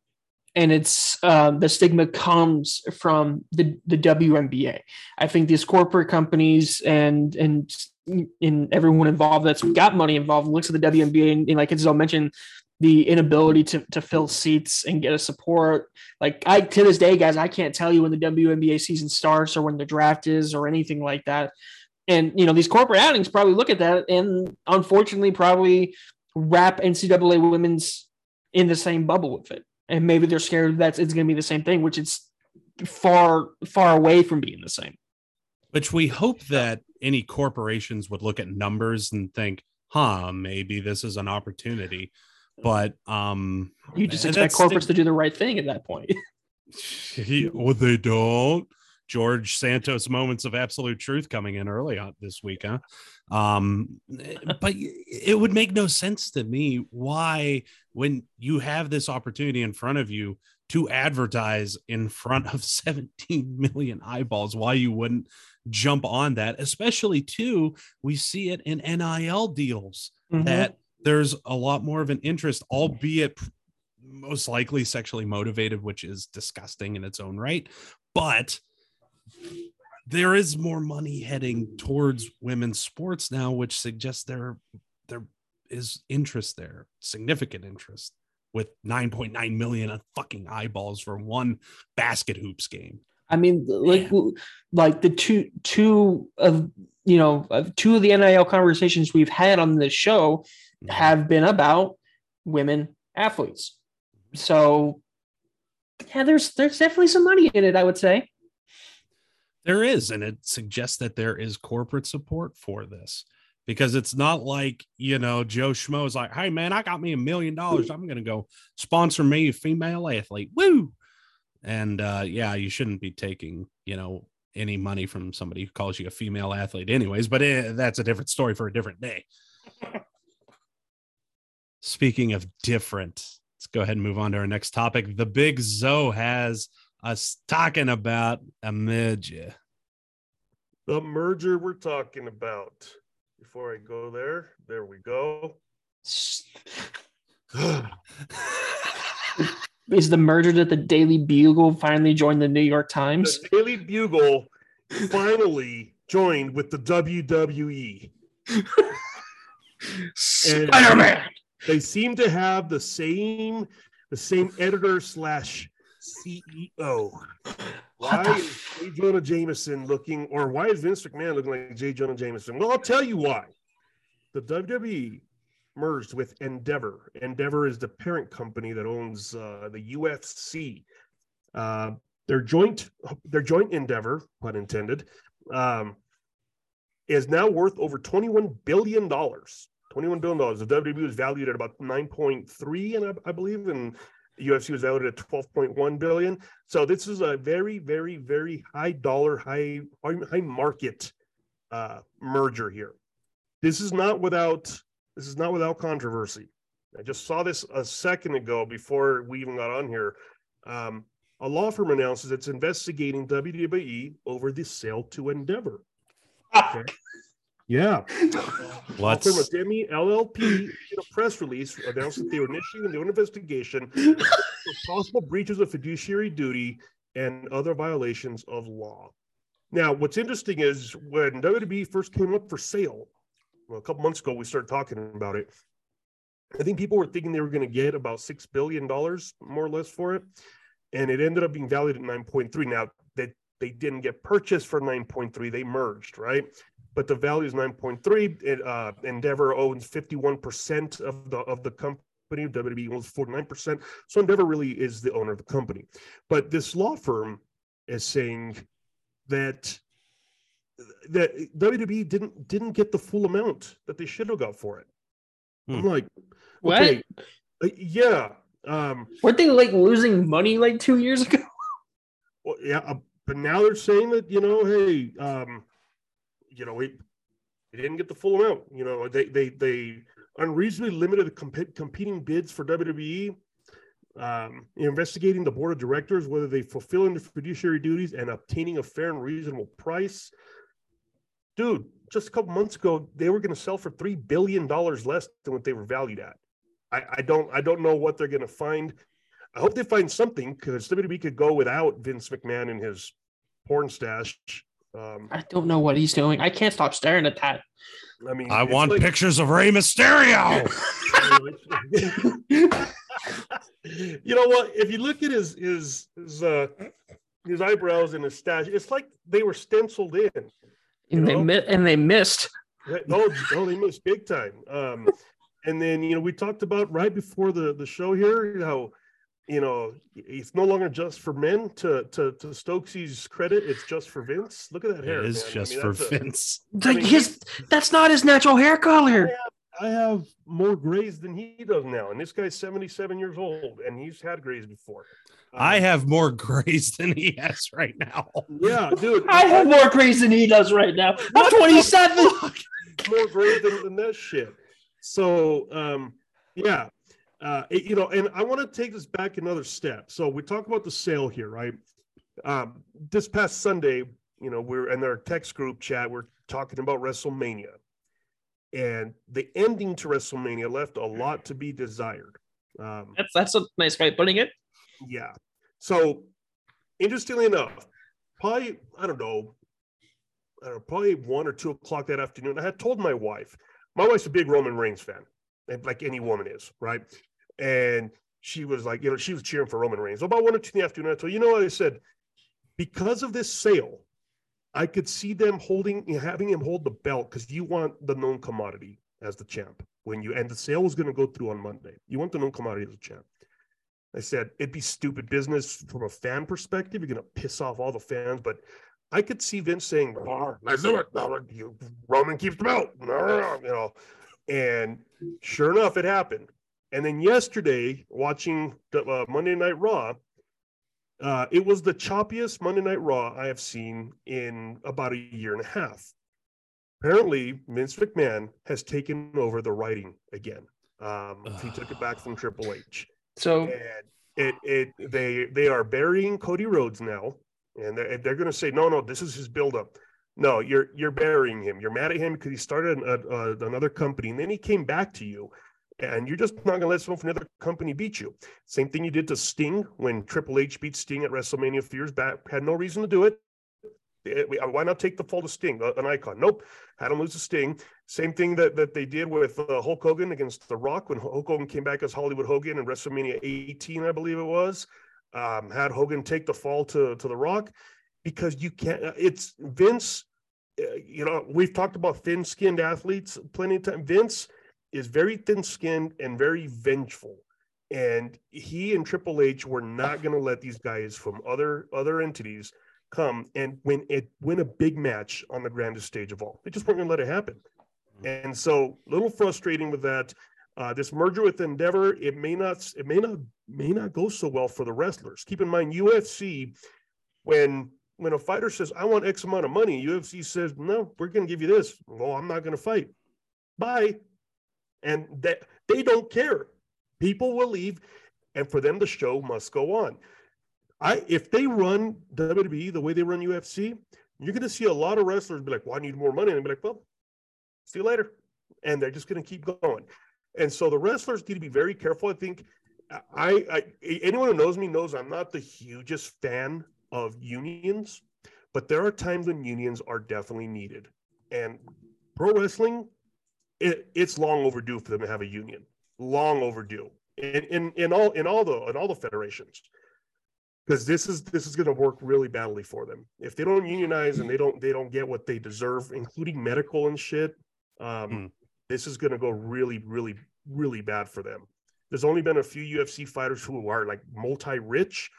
and it's um, the stigma comes from the, the WNBA. I think these corporate companies and and in everyone involved that's got money involved looks at the WNBA and, and like I mentioned, the inability to, to fill seats and get a support. Like I to this day, guys, I can't tell you when the WNBA season starts or when the draft is or anything like that. And you know, these corporate outings probably look at that and unfortunately probably wrap NCAA women's in the same bubble with it. And maybe they're scared that it's gonna be the same thing, which it's far, far away from being the same. Which we hope that any corporations would look at numbers and think, huh, maybe this is an opportunity but um, you just expect corporates to do the right thing at that point. [laughs] [laughs] he, well, they don't. George Santos moments of absolute truth coming in early on this week, huh? Um, but it would make no sense to me why, when you have this opportunity in front of you to advertise in front of [laughs] 17 million eyeballs, why you wouldn't jump on that, especially too, we see it in NIL deals mm-hmm. that there's a lot more of an interest, albeit most likely sexually motivated, which is disgusting in its own right. But there is more money heading towards women's sports now, which suggests there there is interest there, significant interest, with 9.9 million fucking eyeballs for one basket hoops game. I mean, like like the two two of you know two of the NIL conversations we've had on this show Mm-hmm. have been about women athletes. So yeah, there's there's definitely some money in it, I would say. There is, and it suggests that there is corporate support for this because it's not like you know Joe Schmo is like, "Hey man, I got me a million dollars. I'm going to go sponsor me a female athlete." Woo! And uh, yeah, you shouldn't be taking you know any money from somebody who calls you a female athlete, anyways. But it, eh, that's a different story for a different day. [laughs] Speaking of different, let's go ahead and move on to our next topic. The Big Zo has us talking about a merger. The merger we're talking about. Before I go there, there we go. [sighs] Is the merger that the Daily Bugle finally joined the New York Times? The Daily Bugle finally joined with the WWE. Spider Man they seem to have the same the same editor slash CEO. Why is J. Jonah Jameson looking, or why is Vince McMahon looking like J. Jonah Jameson? Well, I'll tell you why. The WWE merged with Endeavor. Endeavor is the parent company that owns uh, the UFC. Uh, their joint, their joint endeavor, pun intended, um, is now worth over twenty-one billion dollars. 21 billion dollars. The WWE was valued at about 9.3, and I, I believe, and UFC was valued at 12.1 billion. So this is a very, very, very high dollar, high high market uh, merger here. This is not without this is not without controversy. I just saw this a second ago before we even got on here. Um, a law firm announces it's investigating WWE over the sale to Endeavor. Okay. Yeah. [laughs] Let's... Firm Ademi LLP in a press release announced that they were initiating a new investigation for [laughs] possible breaches of fiduciary duty and other violations of law. Now, what's interesting is when WWE first came up for sale, well, a couple months ago, we started talking about it. I think people were thinking they were going to get about $6 billion more or less for it. And it ended up being valued at 9.3. Now, they, they didn't get purchased for 9.3, they merged, right? but the value is 9.3. It, uh, Endeavor owns 51% of the of the company. WWE owns 49%. So Endeavor really is the owner of the company. But this law firm is saying that that WWE didn't didn't get the full amount that they should have got for it. I'm Hmm. like, What? okay, uh, yeah, um, Weren't they like losing money like two years ago? well, yeah, uh, but now they're saying that you know, hey, um, you know, we didn't get the full amount. You know, they they they unreasonably limited the comp- competing bids for WWE. Um, investigating the board of directors whether they fulfilling the fiduciary duties and obtaining a fair and reasonable price. Dude, just a couple months ago, they were going to sell for three billion dollars less than what they were valued at. I, I don't I don't know what they're going to find. I hope they find something because WWE could go without Vince McMahon and his porn stash. Um, I don't know what he's doing. I can't stop staring at that. I mean, I want like- pictures of Rey Mysterio. [laughs] you know what? If you look at his his his uh his eyebrows and his stash, it's like they were stenciled in. You And they know? mi- and they missed. No, no, they missed big time. Um, and then you know we talked about right before the the show here how you know it's no longer just for men. To to to Stoczy's credit, it's just for Vince. Look at that hair. it is man. I just mean, for that's a- Vince. Like mean, his that's not his natural hair color. I have more grays than he does now, and this guy's 77 years old, and he's had grays before. I Um, have more [laughs] grays than he has right now. yeah, [laughs] dude. I have more grays than he does right now. I'm 27. more grays than, than that shit. So, um, yeah, uh, you know, and I want to take this back another step. So we talk about the sale here, right? Um, this past Sunday, you know, we're in our text group chat. We're talking about WrestleMania, and the ending to WrestleMania left a lot to be desired. Um, That's that's a nice way of putting it. Yeah. So interestingly enough, probably, I don't know, I don't know, probably one or two o'clock that afternoon, I had told my wife, my wife's a big Roman Reigns fan, like any woman is, right? And she was like, you know, she was cheering for Roman Reigns. About one or two in the afternoon, I told you know what I said, because of this sale, I could see them holding, having him hold the belt because you want the known commodity as the champ when you, and the sale was going to go through on Monday. You want the known commodity as a champ. I said it'd be stupid business from a fan perspective. You're gonna piss off all the fans, but I could see Vince saying, "Ah, "Let's do it." Roman keeps the belt, [laughs] you know. And sure enough, it happened. And then yesterday, watching the, uh, Monday Night Raw, uh, it was the choppiest Monday Night Raw I have seen in about a year and a half. Apparently, Vince McMahon has taken over the writing again. Um, he took it back from [sighs] Triple H So and it it they they are burying Cody Rhodes now, and they're, they're going to say no, no, this is his buildup. No, you're you're burying him. You're mad at him because he started a, a, another company, and then he came back to you, and you're just not going to let someone from another company beat you. Same thing you did to Sting when Triple H beat Sting at WrestleMania years back. Had no reason to do it. Eh, Why not take the fall to Sting, an icon? Nope, had him lose to Sting. Same thing that, that they did with uh, Hulk Hogan against The Rock when Hulk Hogan came back as Hollywood Hogan in WrestleMania 18, I believe it was. Um, had Hogan take the fall to, to The Rock because you can't, uh, it's Vince. Uh, you know, we've talked about thin skinned athletes plenty of time. Vince is very thin skinned and very vengeful. And he and Triple H were not going to let these guys from other other entities come and win it win a big match on the grandest stage of all. They just weren't going to let it happen. And so, a little frustrating with that. Uh, this merger with Endeavor, it may not, it may not, may not go so well for the wrestlers. Keep in mind, UFC, when when a fighter says, "I want X amount of money," UFC says, "No, we're going to give you this." Well, I'm not going to fight. Bye. And that they don't care. People will leave, and for them, the show must go on. I if they run WWE the way they run UFC, you're going to see a lot of wrestlers be like, "Well, I need more money," and be like, "Well, see you later," and they're just going to keep going. And so the wrestlers need to be very careful. I think I, I anyone who knows me knows I'm not the hugest fan of unions, but there are times when unions are definitely needed. And pro wrestling, it, it's long overdue for them to have a union. Long overdue. In, in in all in all the in all the federations. because this is this is going to work really badly for them if they don't unionize and they don't they don't get what they deserve, including medical and shit. Um, Hmm. This is going to go really, really, really bad for them. There's only been a few UFC fighters who are like multi-rich.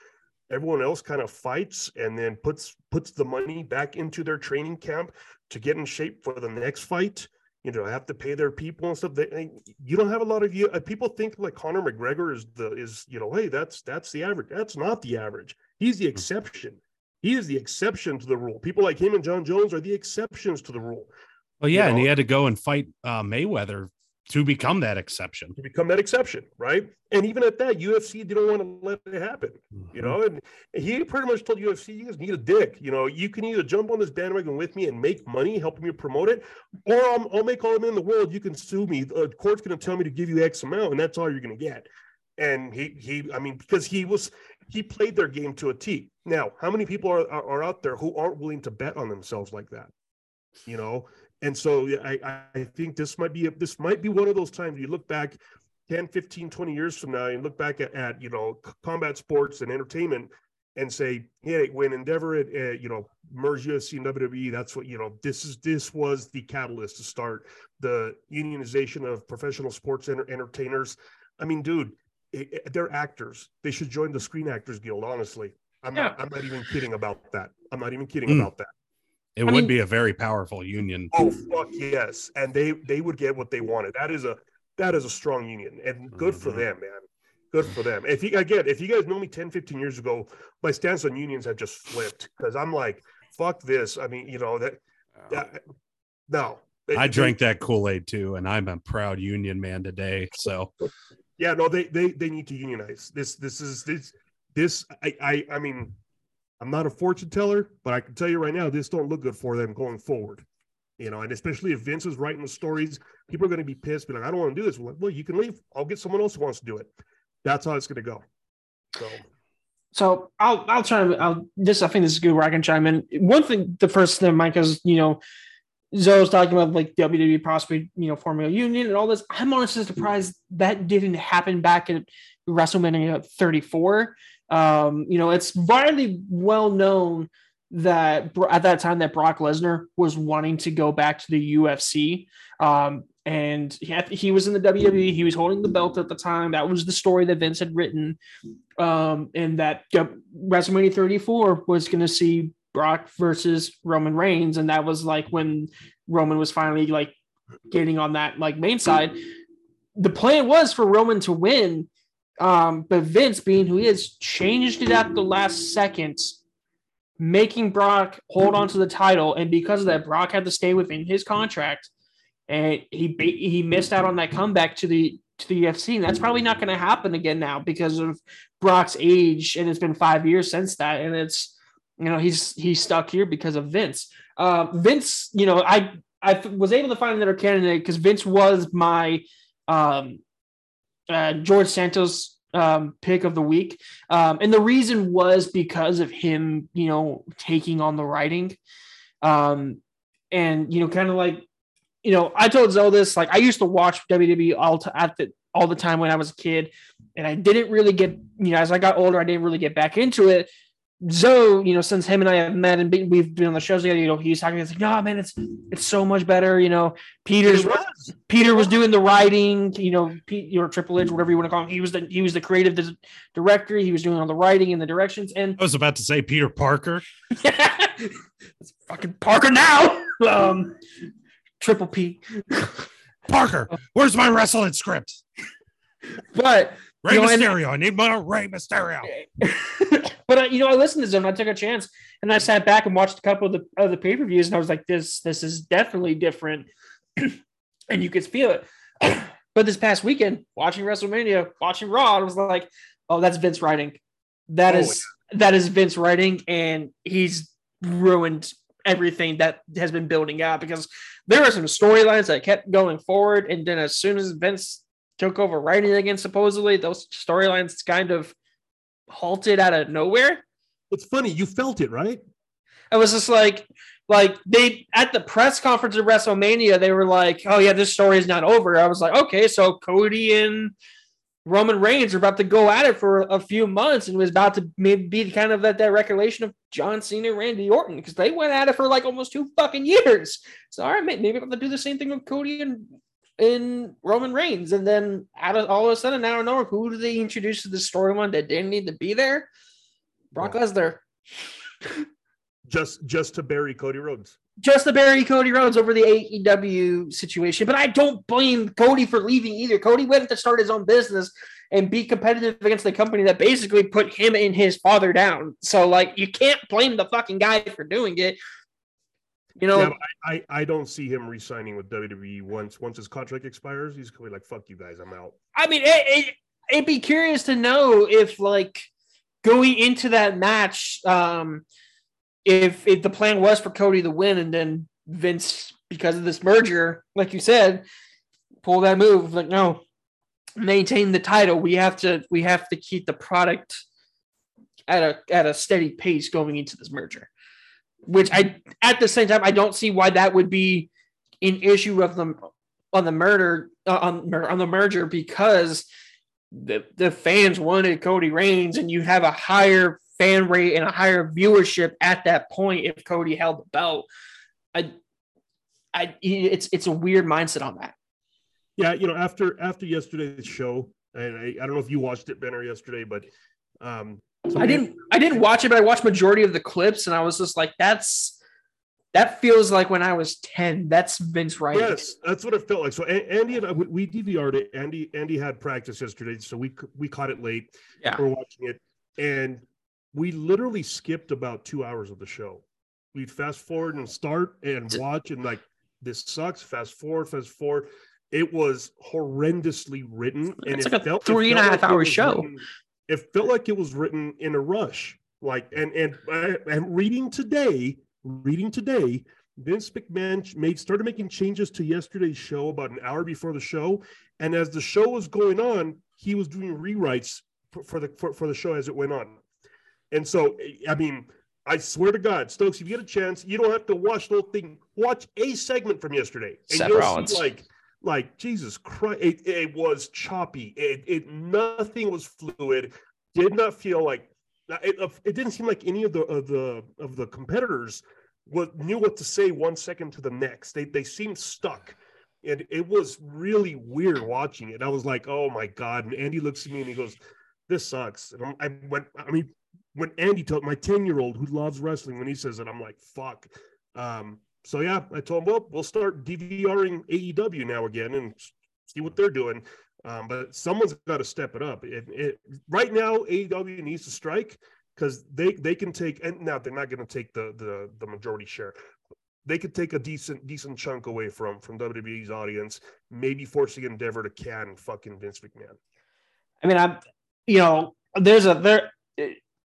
Everyone else kind of fights and then puts puts the money back into their training camp to get in shape for the next fight. You know, have to pay their people and stuff. They, you don't have a lot of you. Uh, people think like Conor McGregor is the is you know, hey, that's that's the average. That's not the average. He's the exception. He is the exception to the rule. People like him and Jon Jones are the exceptions to the rule. Well, yeah, You and he had to go and fight uh, Mayweather to become that exception. to become that exception, right? And even at that, UFC didn't want to let it happen, you know. Mm-hmm. And he pretty much told UFC, "You guys need a dick. You know, you can either jump on this bandwagon with me and make money, helping me promote it, or I'll, I'll make all the money in the world. You can sue me. The court's going to tell me to give you X amount, and that's all you're going to get." And he, he, I mean, because he was, he played their game to a T. Now, how many people are, are, are out there who aren't willing to bet on themselves like that? You know, and so I, I- I think this might be a, this might be one of those times you look back 10 15 20 years from now and look back at, at you know combat sports and entertainment and say hey when endeavor had, uh, you know merged ufc and wwe that's what you know this is this was the catalyst to start the unionization of professional sports enter- entertainers. I mean dude i- i- they're actors. They should join the screen actors guild honestly. I'm not i'm not even kidding about that. I'm not even kidding Mm. about that It I would mean- be a very powerful union. Oh fuck yes, and they they would get what they wanted. That is a that is a strong union, and good for Mhm. them, man. Good for them. If you again, if you guys know me 10, 15 years ago, my stance on unions have just flipped because I'm like, fuck this. I mean, you know that. that no, I drank that Kool Aid too, and I'm a proud union man today. So Yeah, no, they they they need to unionize. This this is this this I I I mean, I'm not a fortune teller, but I can tell you right now, this don't look good for them going forward. You know, and especially if Vince is writing the stories, people are going to be pissed. Be like, I don't want to do this. Well, well, you can leave. I'll get someone else who wants to do it. That's how it's going to go. So So I'll I'll try to I'll this I think this is good where I can chime in. One thing the first thing Mike is you know Zo's talking about like WWE possibly you know forming a union and all this. I'm honestly surprised that didn't happen back at WrestleMania 34. Um, you know, it's widely well known that at that time that Brock Lesnar was wanting to go back to the UFC. Um, and he, had, he was in the WWE. He was holding the belt at the time. That was the story that Vince had written um, and that uh, WrestleMania 34 was going to see Brock versus Roman Reigns, and that was like when Roman was finally like getting on that like main side. The plan was for Roman to win, um, but Vince, being who he is, changed it at the last second, making Brock hold on to the title, and because of that, Brock had to stay within his contract, and he he missed out on that comeback to the to the UFC, and that's probably not going to happen again now because of Brock's age, and it's been five years since that, and it's you know he's he's stuck here because of Vince. Uh, Vince, you know, I I was able to find another candidate because Vince was my um, uh, George Santos um, pick of the week, um, and the reason was because of him, you know, taking on the writing, um, and you know, kind of like you know, I told Zo this. Like, I used to watch WWE all at the all the time when I was a kid, and I didn't really get, you know, as I got older, I didn't really get back into it. Zo, you know, since him and I have met and been, we've been on the shows together, you know, he's talking. It's like, no, man, it's it's so much better. You know, Peter's was. Peter was doing the writing. You know, Pete, or Triple H, whatever you want to call him. He was the he was the creative director. He was doing all the writing and the directions. And I was about to say Peter Parker. it's [laughs] [laughs] fucking Parker now. [laughs] Um, Triple P. Parker, where's my wrestling script? But Rey You know, and- Mysterio. I need more Rey Mysterio. But I, you know, I listened to them. I took a chance, and I sat back and watched a couple of the of the pay per views, and I was like, "This, this is definitely different," [clears throat] and you could feel it. [clears throat] but this past weekend, watching WrestleMania, watching Raw, I was like, "Oh, that's Vince writing. That Oh, is that is Vince writing, and he's ruined everything that has been building out because there were some storylines that kept going forward, and then as soon as Vince took over writing again, supposedly those storylines kind of halted out of nowhere. It's funny. You felt it, right? I was just like, like they at the press conference of WrestleMania, they were like, "Oh yeah, this story is not over." I was like, "Okay, so Cody and Roman Reigns are about to go at it for a few months and was about to maybe be kind of that, that recollection of John Cena, Randy Orton, because they went at it for like almost two fucking years. So all right, maybe I'm gonna do the same thing with Cody and in Roman Reigns, and then out of all of a sudden, I don't know who do they introduce to the storyline that didn't need to be there? Brock Lesnar. [laughs] Just just to bury Cody Rhodes. Just to bury Cody Rhodes over the AEW situation. But I don't blame Cody for leaving either. Cody went to start his own business and be competitive against the company that basically put him and his father down. So, like, you can't blame the fucking guy for doing it. You know, Yeah, I, I I don't see him re-signing with WWE once once his contract expires. He's gonna be like, "Fuck you guys, I'm out." I mean, it, it, it'd be curious to know if, like, going into that match, um, if if the plan was for Cody to win, and then Vince, because of this merger, like you said, pull that move. Like, no, maintain the title. We have to we have to keep the product at a at a steady pace going into this merger. Which I at the same time I don't see why that would be an issue of them on the murder uh, on on the merger because the the fans wanted Cody Reigns and you have a higher fan rate and a higher viewership at that point if Cody held the belt. I I it's it's a weird mindset on that. Yeah, you know, after after yesterday's show, and I, I don't know if you watched it, Benner, yesterday, but um, I didn't I didn't watch it, but I watched majority of the clips and I was just like, that's that feels like when I was 10. That's Vince Wright. Yes, that's what it felt like. So Andy and I, we DVR'd it. Andy Andy had practice yesterday, so we we caught it late. Yeah. We're watching it, and we literally skipped about two hours of the show. We'd fast forward and start and watch, and like this sucks. Fast forward, fast forward. It was horrendously written, and It's it like a felt, it three and a half it hour show. written- it felt like it was written in a rush. Like, and and I- and reading today, reading today, Vince McMahon made started making changes to yesterday's show about an hour before the show, and as the show was going on, he was doing rewrites for, for the for, for the show as it went on. And so, I mean, I swear to God, Stokes, if you get a chance, you don't have to watch the whole thing. Watch a segment from yesterday, and Seth you'll Rollins. see like like Jesus Christ, it, it was choppy. It, it nothing was fluid. Did not feel like it, it didn't seem like any of the of the of the competitors was knew what to say one second to the next. They they seemed stuck. And it was really weird watching it. I was like, oh my God. And Andy looks at me and he goes, This sucks. And I'm, I went, I mean, when Andy told my 10 year old who loves wrestling, when he says it, I'm like, fuck. Um, so yeah, I told him, well, we'll start DVRing AEW now again and see what they're doing. Um, but someone's got to step it up. It, it, right now, AEW needs to strike because they they can take and now they're not going to take the the the majority share. They could take a decent decent chunk away from from WWE's audience, maybe forcing Endeavor to can fucking Vince McMahon. I mean, I'm, you know, there's a there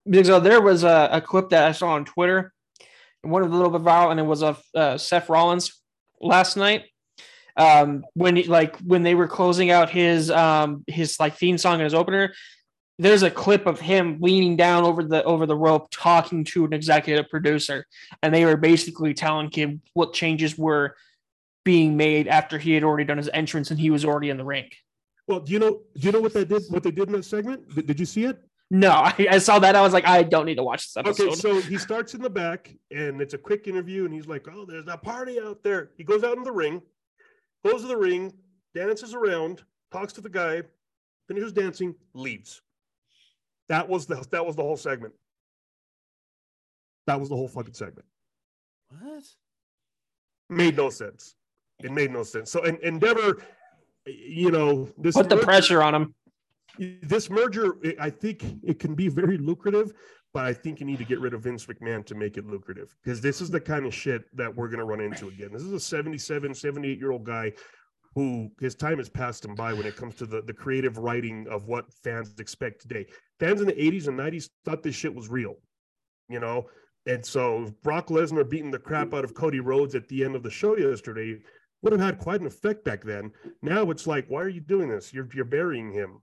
because uh, there was a, a clip that I saw on Twitter, of the little bit viral, and it was of uh, Seth Rollins last night. Um, when he, like when they were closing out his um his like theme song and his opener, there's a clip of him leaning down over the over the rope talking to an executive producer, and they were basically telling him what changes were being made after he had already done his entrance and he was already in the ring. Well, do you know do you know what they did? What they did in that segment? Did, did you see it? No, [laughs] I, I saw that. I was like, I don't need to watch this episode. Okay, so he [laughs] starts in the back, and it's a quick interview, and he's like, "Oh, there's a party out there." He goes out in the ring, goes to the ring, dances around, talks to the guy, finishes dancing, leaves. That was the that was the whole segment. That was the whole fucking segment. What? Made no sense. It made no sense. So, and Endeavor, you know, this Put the pressure on him. This merger, I- think it can be very lucrative, but I think you need to get rid of Vince McMahon to make it lucrative because this is the kind of shit that we're going to run into again. This is a 77, 78 year old guy who his time has passed him by when it comes to the, the creative writing of what fans expect today. Fans in the 80s and 90s thought this shit was real, you know? And so Brock Lesnar beating the crap out of Cody Rhodes at the end of the show yesterday would have had quite an effect back then. Now it's like, why are you doing this? You're you're burying him.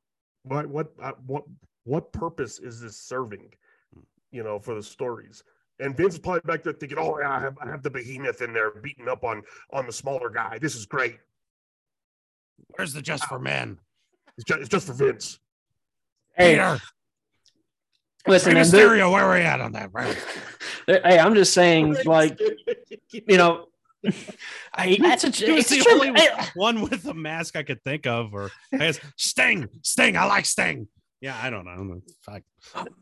What what uh, what what purpose is this serving? You know, for the stories. And Vince is probably back there thinking, "Oh, yeah, I have, I have the behemoth in there beating up on on the smaller guy. This is great. Where's the just for men? It's just, it's just for Vince. Hey, Peter, listen, Rey man, Mysterio, where are we at on that? Right. [laughs] hey, I'm just saying, like, [laughs] you know, [laughs] I that's a He was it's the true. only Hey, one with a mask I could think of, or I guess Sting, Sting. I like Sting. Yeah, I don't know. I don't know. Fuck.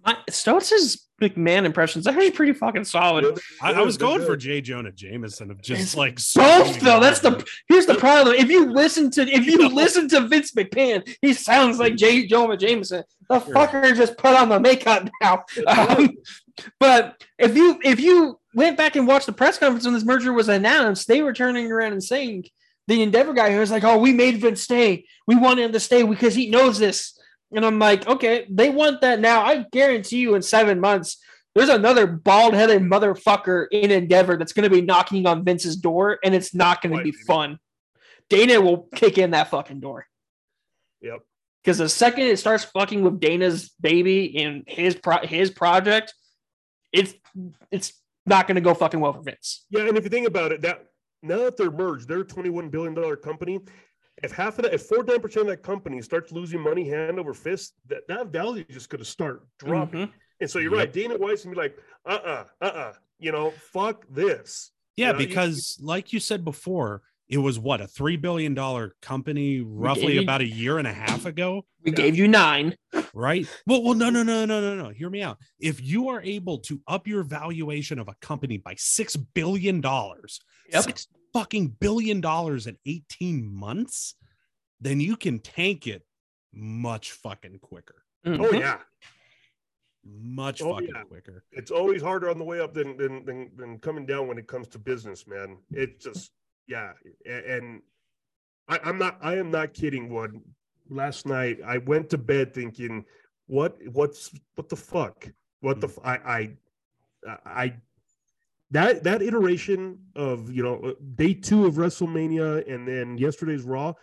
my- Stone's McMahon impressions are actually pretty fucking solid. I, I was going for J. Jonah Jameson of just like Both though. That's the here's the problem. If you listen to if you [laughs] listen to Vince McMahon, he sounds like J. Jonah Jameson. The fucker just put on the makeup now. Um, but if you if you went back and watched the press conference when this merger was announced, they were turning around and saying the Endeavor guy who was like, "Oh, we made Vince stay. We want him to stay because he knows this." And I'm like, "Okay, they want that now. I guarantee you, in seven months, there's another bald-headed motherfucker in Endeavor that's going to be knocking on Vince's door, and it's not going to be fun. Dana will kick in that fucking door." Yep. Because the second it starts fucking with Dana's baby and his pro- his project, it's it's not going to go fucking well for Vince. Yeah, and if you think about it, that now that they're merged, they're a twenty-one billion dollar company. If half of that, if forty-nine percent of that company starts losing money hand over fist, that, that value is just going to start dropping. Mhm. And so you're Yep. right. Dana White's gonna be like, uh, uh, uh, uh, you know, fuck this. Yeah, You know, you- because like you said before, it was what a three billion dollar company roughly gave you- about a year and a half ago, We Yeah. gave you nine. right? Well, well, no, no, no, no, no, no. Hear me out. If you are able to up your valuation of a company by six billion dollars, Yep. six fucking billion dollars in eighteen months, then you can tank it much fucking quicker, Oh Mhm. yeah, much Oh, fucking yeah. quicker. it's always harder on the way up than than than, than coming down when it comes to business, man. It just yeah, and I, I'm not I am not kidding. What last night I went to bed thinking, what what's what the fuck? What the hmm. f- I I I that that iteration of you know uh, day two of WrestleMania and then yesterday's Raw,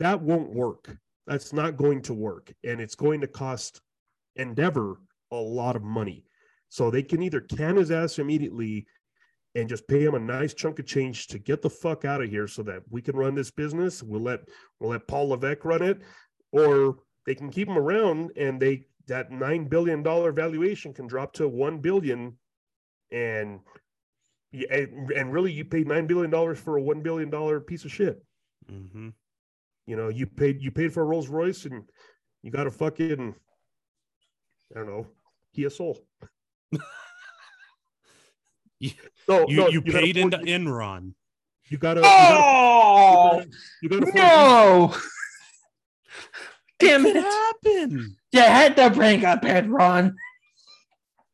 that won't work. That's not going to work, and it's going to cost Endeavor a lot of money. So they can either can his ass immediately and just pay him a nice chunk of change to get the fuck out of here so that we can run this business. We'll let we'll let Paul Levesque run it, or they can keep him around and they that nine billion dollar valuation can drop to one billion and and, really you paid nine billion dollars for a one billion dollar piece of shit. hmm You know, you paid you paid for a Rolls Royce and you got a fucking I don't know, Kia Soul. [laughs] You- [laughs] no, You no, you got paid into Ford- Enron. You oh, got a you got Oh a, you got a Ford- no! Damn It it! happened. You had to bring up Enron.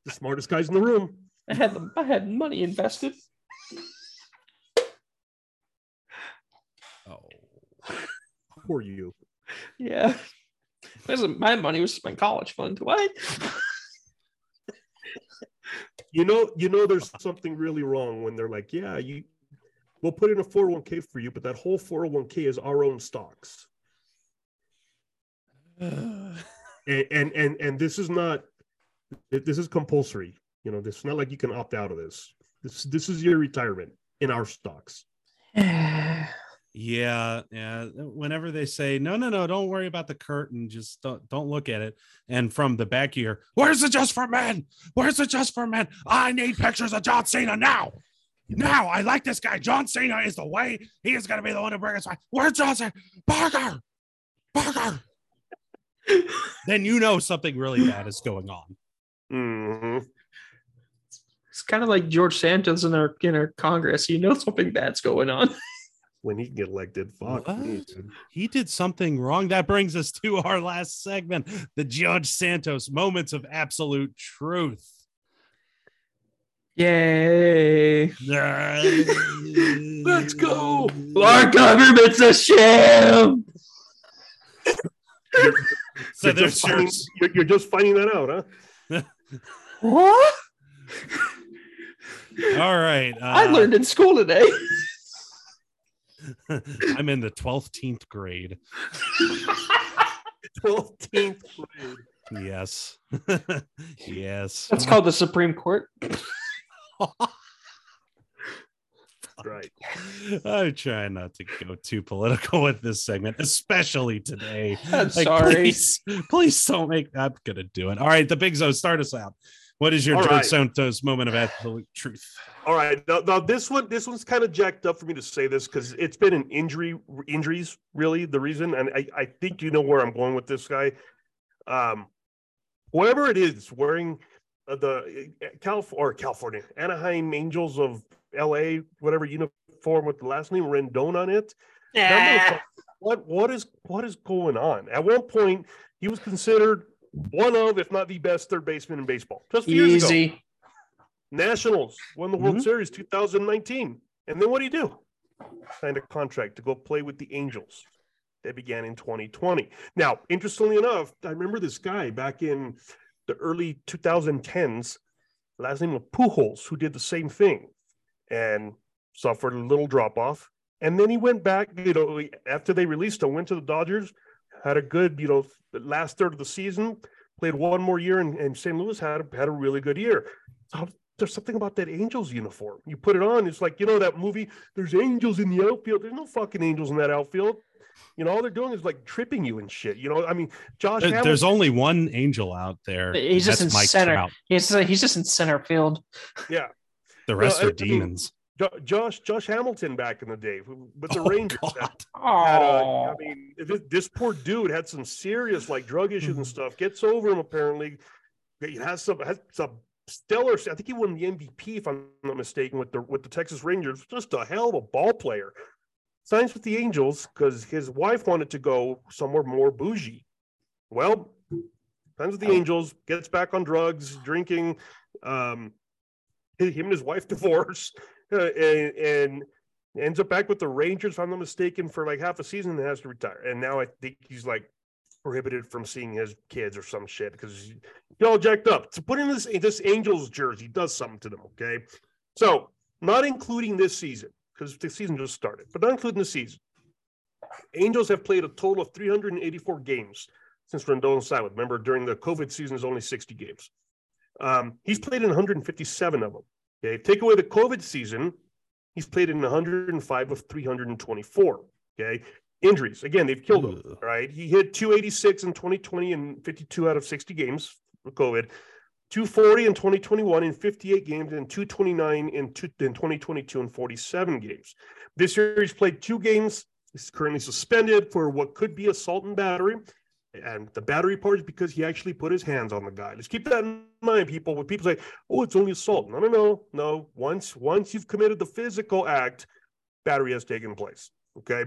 the smartest guys in the room. I had the, I had money invested. Oh. Poor you. Yeah. Listen, my money was my college fund. What? You know, you know, there's something really wrong when they're like, "Yeah, you, we'll put in a 401k for you, but that whole 401k is our own stocks." [sighs] And and and, and this is not, this is compulsory. You know, this is not like you can opt out of this. This this is your retirement in our stocks. [sighs] [sighs] Yeah, yeah. Whenever they say no, no, no, don't worry about the curtain, just don't don't look at it. And from the back here, where's the just for men? Where's the just for men? I need pictures of John Cena now. Now, I like this guy. John Cena is the way. He is going to be the one to bring us back. Where's John Cena? Parker, Parker. [laughs] then you know something really bad is going on. Mhm. It's kind of like George Santos in our in our Congress. You know something bad's going on. [laughs] When he can get elected, fuck me, He did something wrong. That brings us to our last segment, the George Santos moments of absolute truth. Yay! Let's go. Our government's a sham. [laughs] So You're there's just your, finding, you're, you're just finding that out, huh? What? all right. Uh, I learned in school today. [laughs] [laughs] I'm in the 12th grade. [laughs] 12th grade. Yes. [laughs] yes. That's called the Supreme Court. right. I'm trying not to go too political with this segment, especially today. I'm sorry. Please, please don't make. I'm gonna do it. All right, the Big Zo, start us out. What is your All George right. Santos moment of absolute truth? All right. Now, now this one, this one's kind of jacked up for me to say this because it's been an injury, injuries really the reason, and I, I think you know where I'm going with this guy. Um, whoever it is wearing uh, the Calif- or California Anaheim Angels of L.A. whatever uniform with the last name Rendon on it. That motherfucker- what what is what is going on? At one point, he was considered one of, if not the best, third baseman in baseball. Just a few years ago. Easy. Nationals won the World Mhm. Series 2019. And then what do you do? Signed a contract to go play with the Angels. That began in 2020. Now, interestingly enough, I remember this guy back in the early 2010s, last name was Pujols, who did the same thing and suffered a little drop off. And then he went back, you know, after they released him, went to the Dodgers, had a good, you know, last third of the season, played one more year in, in St. Louis, had a, had a really good year. So there's something about that Angels uniform. You put it on, it's like, you know, that movie, there's angels in the outfield. There's no fucking angels in that outfield. You know, all they're doing is like tripping you and shit. You know, I mean, Josh There- There's only one angel out there. He's just in Mike center. Trout. He's he's just in center field. yeah. The rest I- are I mean, demons. Jo- Josh Josh Hamilton back in the day with the Oh, Rangers. God. had a- Oh, I mean, this, this poor dude had some serious like drug issues and stuff. Gets over them apparently. He has some has some stellar. I think he won the MVP if I'm not mistaken with the with the Texas Rangers. Just a hell of a ball player. Signs with the Angels because his wife wanted to go somewhere more bougie. Well, signs with the Angels. Gets back on drugs, drinking. Um, him and his wife [laughs] divorced, uh, and, and ends up back with the Rangers, if I'm not mistaken, for like half a season and has to retire. And now I think he's like prohibited from seeing his kids or some shit because he's all jacked up. To put in this this Angels jersey does something to them. Okay, so not including this season because the season just started, but not including the season. Angels have played a total of 384 games since Rendon signed. Remember, during the COVID season, is only 60 games. Um, he's played in 157 of them. Okay, take away the COVID season, he's played in 105 of 324. Okay, injuries again, they've killed him. Ugh. Right, he hit 286 in 2020 and 52 out of 60 games for COVID. 240 in 2021 in 58 games and 229 in, two, in 2022 in 47 games. This year he's played two games. He's currently suspended for what could be assault and battery. And the battery part is because he actually put his hands on the guy. Let's keep that in mind, people. When people say, "Oh, it's only assault," no, no, no, no. Once, once you've committed the physical act, battery has taken place. Okay.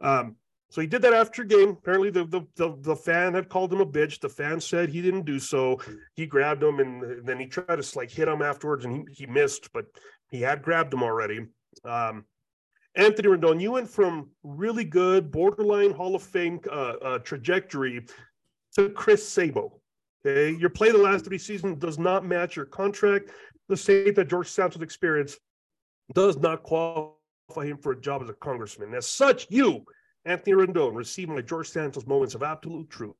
Um, so he did that after game. Apparently, the, the the the fan had called him a bitch. The fan said he didn't do so. He grabbed him, and then he tried to like hit him afterwards, and he, he missed, but he had grabbed him already. Um, Anthony Rendon, you went from really good, borderline Hall of Fame uh, uh, trajectory to Chris Sabo. Okay, your play the last three seasons does not match your contract. The state that George Santos experience does not qualify him for a job as a congressman. As such, you, Anthony Rendon, received my George Santos moments of absolute truth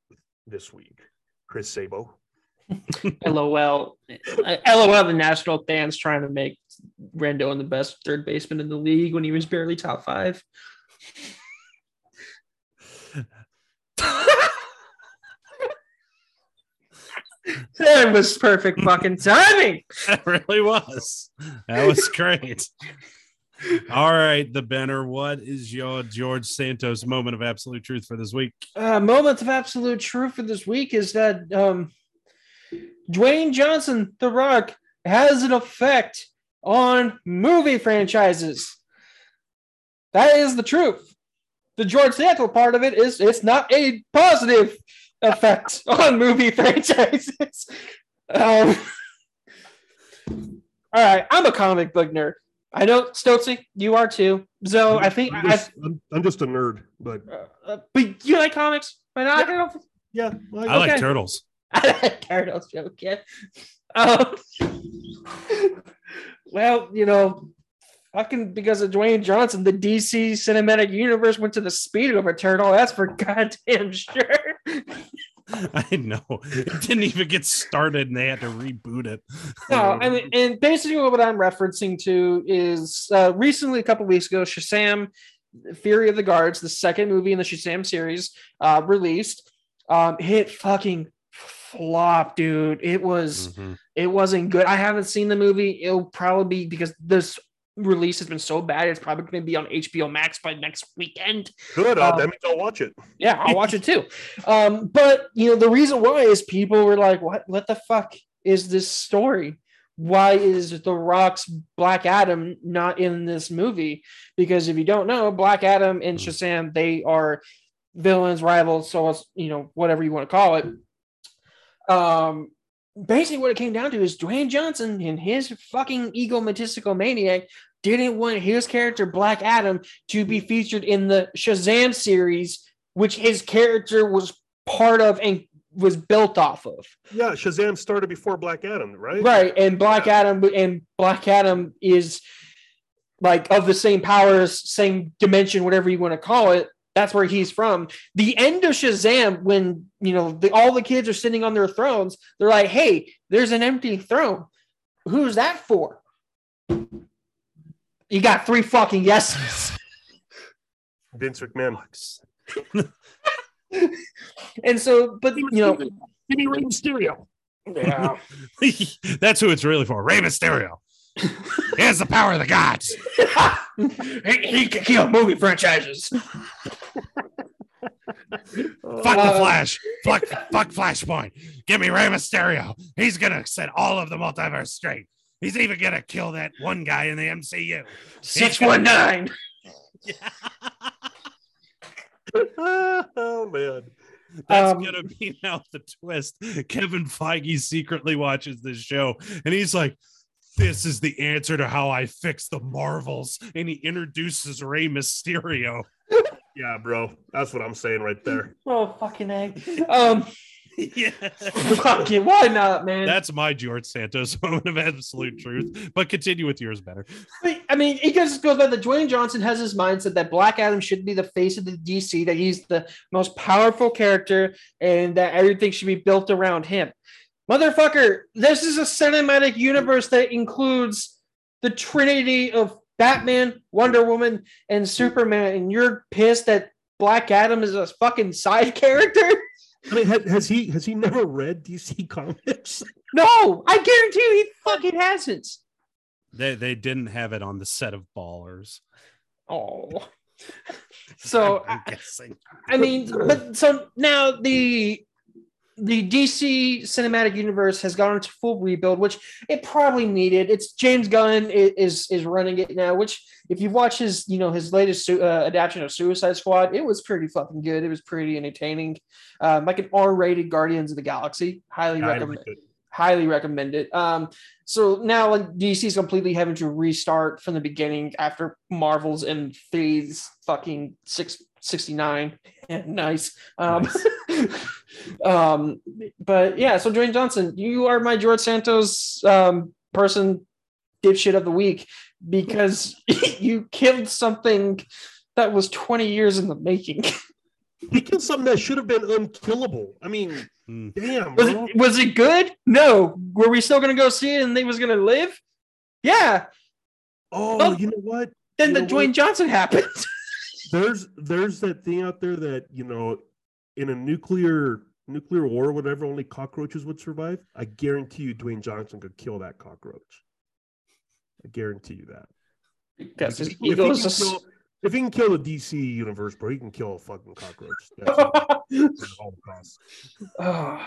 this week. Chris Sabo. [laughs] LOL. LOL. The national fans trying to make Rendon the best third baseman in the league when he was barely top five. [laughs] that was perfect fucking timing. That really was. That was [laughs] great. All right, the Benner. What is your George Santos moment of absolute truth for this week? uh, moment of absolute truth for this week is that um, Dwayne Johnson, The Rock, has an effect on movie franchises. That is the truth. The George Santos part of it is it's not a positive effect [laughs] on movie franchises. [laughs] Um, [laughs] all right, I'm a comic book nerd. I know Stoczy, you are too. So I think I'm I, just, I'm, I'm just a nerd, but uh, but you like comics? But I don't yeah, I, I like turtles. [laughs] Cardinals joke, yeah. Um, well, you know, fucking because of Dwayne Johnson, the DC cinematic universe went to the speed of a turtle. That's for goddamn sure. [laughs] I know it didn't even get started, and they had to reboot it. No, I mean, and basically what I'm referencing to is uh, recently, a couple weeks ago, Shazam: Fury of the Gods, the second movie in the Shazam series, uh, released, um, hit fucking flop, dude. It was Mhm. it wasn't good. I haven't seen the movie. It'll probably be because this release has been so bad. It's probably going to be on HBO Max by next weekend. Good. Uh, Um, that means I'll watch it. Yeah, I'll watch it too. Um, but you know, the reason why is people were like, "What? What the fuck is this story? Why is the Rock's Black Adam not in this movie?" Because if you don't know, Black Adam and Shazam, they are villains, rivals, so it's you know whatever you want to call it. Um, basically, what it came down to is Dwayne Johnson and his fucking egotistical maniac didn't want his character Black Adam to be featured in the Shazam series, which his character was part of and was built off of. Yeah, Shazam started before Black Adam, right? Right. And Black Adam and Black Adam is like of the same powers, same dimension, whatever you want to call it. That's where he's from. The end of Shazam, when you know the, all the kids are sitting on their thrones, they're like, "Hey, there's an empty throne. Who's that for?" You got three fucking yeses. [laughs] Vince McMahon. [laughs] And so, but you know, Give me Rey Mysterio. yeah. [laughs] That's who it's really for. Rey Mysterio. he has the power of the gods. he, he can kill movie franchises. Fuck the Uh, Flash. Fuck, fuck Flashpoint. Give me Rey Mysterio. He's gonna set all of the multiverse straight. He's even gonna kill that one guy in the MCU. Six one nine. [laughs] oh man. That's Um, gonna be now the twist. Kevin Feige secretly watches this show and he's like, This is the answer to how I fix the Marvels. And he introduces Rey Mysterio. Yeah, bro. That's what I'm saying right there. [laughs] Oh fucking egg. Um, [laughs] yeah. fucking why not, man? That's my George Santos [laughs] moment of absolute truth. But continue with yours better. I mean, it just goes by that Dwayne Johnson has his mindset that Black Adam should be the face of the DC, that he's the most powerful character, and that everything should be built around him. Motherfucker, this is a cinematic universe that includes the trinity of Batman, Wonder Woman, and Superman, and you're pissed that Black Adam is a fucking side [laughs] character? I mean, has, has he has he never read DC comics? [laughs] No, I guarantee you he fucking hasn't. They they didn't have it on the set of Ballers. Oh. [laughs] So I'm guessing. I mean, but so now the the DC cinematic universe has gone into full rebuild, which it probably needed. It's James Gunn is is running it now. Which, if you watch his you know his latest su- uh, adaptation of Suicide Squad, it was pretty fucking good. It was pretty entertaining, um, like an R-rated Guardians of the Galaxy. Highly Yeah, recommend it. highly recommend it. Um, so now like DC is completely having to restart from the beginning after Marvel's and Phase fucking six sixty nine. [laughs] nice. Um, [laughs] um, but yeah, so Dwayne Johnson, you are my George Santos um person dipshit of the week because [laughs] you killed something that was 20 years in the making. [laughs] He killed something that should have been unkillable. I mean, Hmm. damn, Was it, was it good? No. Were we still going to go see it and they was going to live? Yeah. Oh, Oh. you know what? Then You the know Dwayne what? Johnson happened. [laughs] There's there's that thing out there that you know, in a nuclear nuclear war, whatever, only cockroaches would survive. I guarantee you, Dwayne Johnson could kill that cockroach. I guarantee you that. Because If he is just- kill- if he can kill the DC universe, bro, he can kill a fucking cockroach. [laughs] That's it. At all costs. Oh.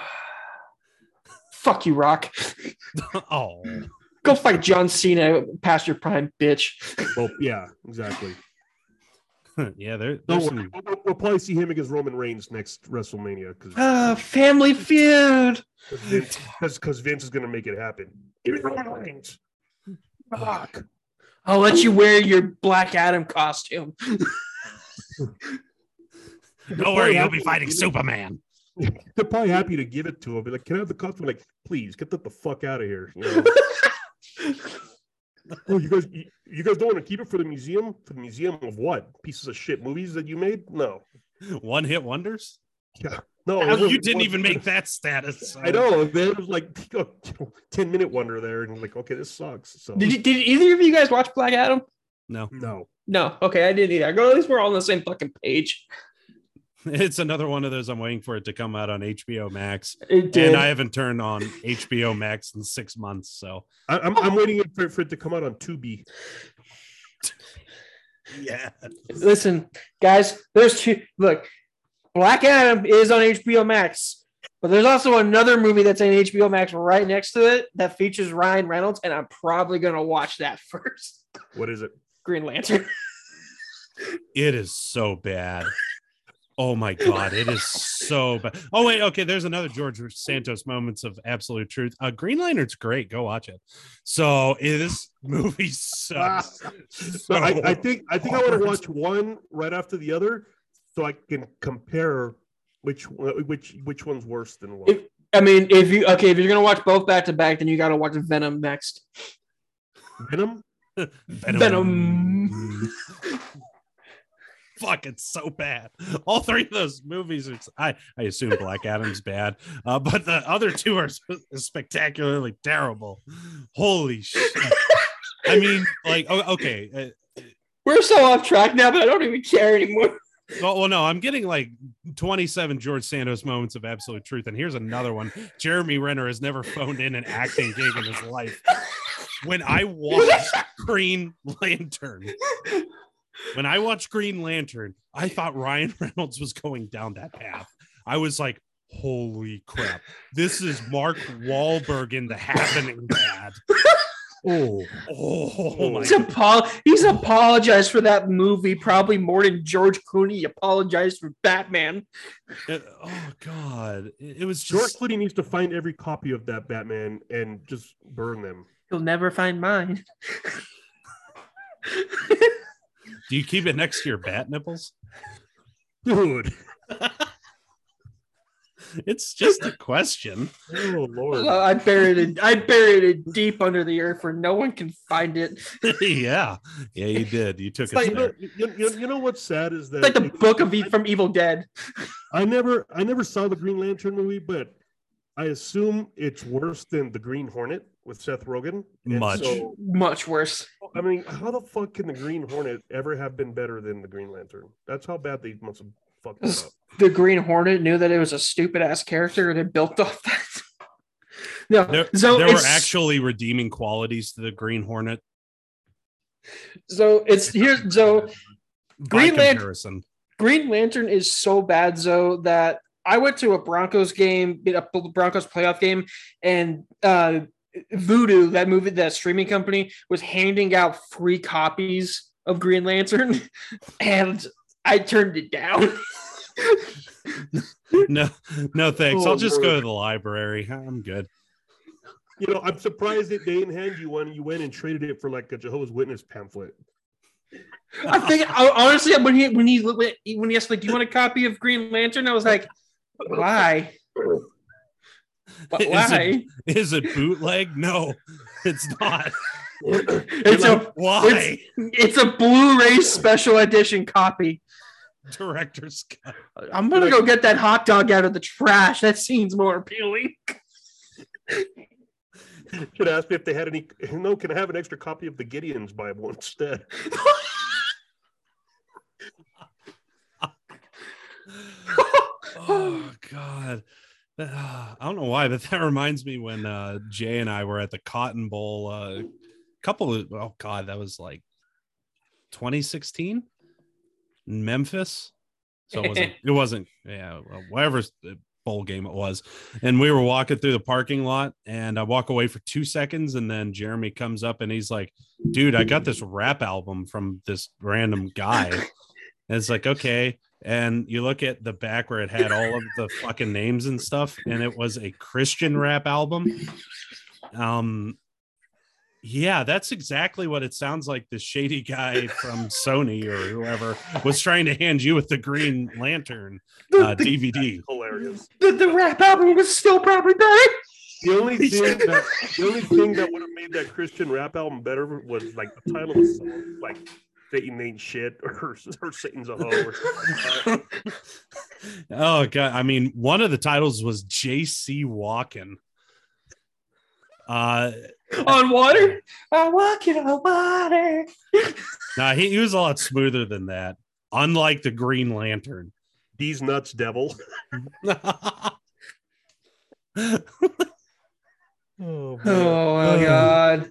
Fuck you, Rock. [laughs] oh, Go fight John Cena past your prime, bitch. Well, yeah, exactly. [laughs] yeah. There, Don't there's worry. some, We'll, we'll- we'll probably see him against Roman Reigns next WrestleMania because Uh, family feud. Because Vince is going to make it happen. Give me Roman Reigns. Fuck. I'll let you wear your Black Adam costume. don't worry, you'll be fighting Superman. They're probably happy to give it to him. Be like, can I have the costume? Like, please get the, the fuck out of here. [laughs] You know? Oh, you guys, you, you guys don't want to keep it for the museum? For the museum of what? Pieces of shit movies that you made? No. One hit wonders. Yeah. No, How was you didn't one- even make that status. [laughs] I know. There was like [laughs] a 10 minute wonder there, and like, okay, this sucks. So Did you, did either of you guys watch Black Adam? No, no. No. Okay, I didn't either. I go. At least we're all on the same fucking page. [laughs] it's another one of those. I'm waiting for it to come out on HBO Max, It did. and I haven't turned on HBO Max in six months. So I, I'm, I'm waiting for, for it to come out on Tubi. [laughs] yeah, Listen, guys. There's two. Look, Black Adam is on HBO Max, but there's also another movie that's on HBO Max right next to it that features Ryan Reynolds, and I'm probably gonna watch that [laughs] first. What is it? Green Lantern. it is so bad. Oh my god, it is so bad. Oh wait, okay. There's another George Santos moments of absolute truth. Uh, Green Lantern's great. Go watch it. So it- this [laughs] movie sucks. [laughs] So I, I think I think I want to watch one right after the other, so I can compare which which which one's worse than what. If- I mean, if you okay, if you're gonna watch both back to back, then you gotta watch Venom next. Venom. [laughs] Venom. Fuck, it's so bad. All three of those movies, it's, I, I assume Black Adam's bad, uh, but the other two are spectacularly terrible. Holy shit. I mean, like, okay. Uh, We're so off track now, but I don't even care anymore. well, well, no, I'm getting like 27 George Santos moments of absolute truth. And here's another one. Jeremy Renner has never phoned in an acting gig in his life. When I watched Green Lantern, when I watched Green Lantern, I thought Ryan [laughs] Reynolds was going down that path. I was like, holy crap. This is Mark Wahlberg in the happening bad. [laughs] Oh, Oh, my He's, apo- he's apologized for that movie probably more than George Clooney apologized for Batman. It- oh god. It, it was George Clooney needs to find every copy of that Batman and just burn them. He'll never find mine. [laughs] do you keep it next to your bat nipples? Dude. [laughs] It's just a question. Oh Lord. Uh, I buried it. I buried it deep under the earth where no one can find it. [laughs] yeah. Yeah, you did. You took It's it like- You know, there. you, you- you know what's sad is that It's like the book of e- from Evil Dead. I never I never saw the Green Lantern movie, but I assume it's worse than the Green Hornet with Seth Rogen. And Much. So, Much worse. I mean, how the fuck can the Green Hornet ever have been better than the Green Lantern? That's how bad they must have fucked it up. [laughs] The Green Hornet knew that it was a stupid ass character and it built off that. [laughs] no, There, so there were actually redeeming qualities to the Green Hornet. so it's here. So By Green Lantern- Green Lantern is so bad, Zoe, that I went to a Broncos game, a Broncos playoff game, and uh, Vudu, that movie, that streaming company, was handing out free copies of Green Lantern, [laughs] and I turned it down. [laughs] No, no thanks. Oh, I'll just go to the library. I'm good. You know, I'm surprised that they didn't hand you one. You went and traded it for like a Jehovah's Witness pamphlet. I think honestly, when he when he when he asked like, "Do you want a copy of Green Lantern?" I was like, "Why? But Is why?" Is it bootleg? No, it's not. [laughs] It's a Why? it's a Blu-ray special edition copy. Director's cut. I'm gonna go get that hot dog out of the trash. That seems more appealing. Should ask me if they had any. No, can I have an extra copy of the Gideon's Bible instead? [laughs] oh god. Uh, [sighs] i don't know why but that [laughs] reminds me when uh jay and i were at the cotton bowl uh, a couple of oh god that was like 2016 memphis? So it wasn't [laughs] it wasn't yeah whatever bowl game it was. And we were walking through the parking lot and i walk away for two seconds and then jeremy comes up and he's like dude i got this rap album from this random guy. [laughs] And it's like okay and you look at the back where it had all of the fucking names and stuff and it was a christian rap album um yeah that's exactly what it sounds like the shady guy from sony or whoever was trying to hand you with the green lantern uh, The, the, dvd Hilarious. the, the rap album was still probably better. The only [laughs] thing that the only thing that would have made that Christian rap album better was like the title of the song. Like Satan ain't shit [laughs] or, or Satan's a hoe. Or something oh god, I mean, one of the titles was J.C. Walken. Uh, on water. I walk in on water. [laughs] nah, he, he was a lot smoother than that. Unlike the Green Lantern. These nuts, devil. Oh, [laughs] Oh my god.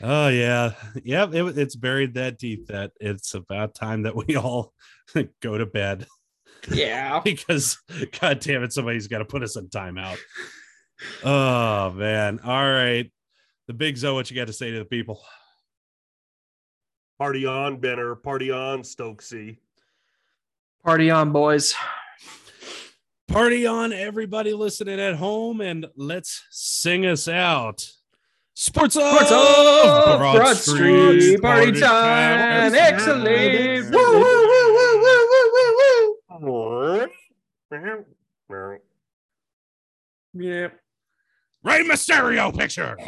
Oh yeah, yep. It, it's buried that deep that it's about time that we [laughs] all go to bed Yeah. [laughs] because, god damn it, somebody's got to put us in timeout. Oh man! All right, the big Zoe, what you got to say to the people? Party on, Benner. Party on, Stoczy. Party on, boys. Party on, everybody listening at home, and let's sing us out. Sports of up? Broad, Street, party Party time. time. Excellent. Woo, woo, woo, woo, woo, woo, woo, woo. Yeah. Rey Mysterio pictures.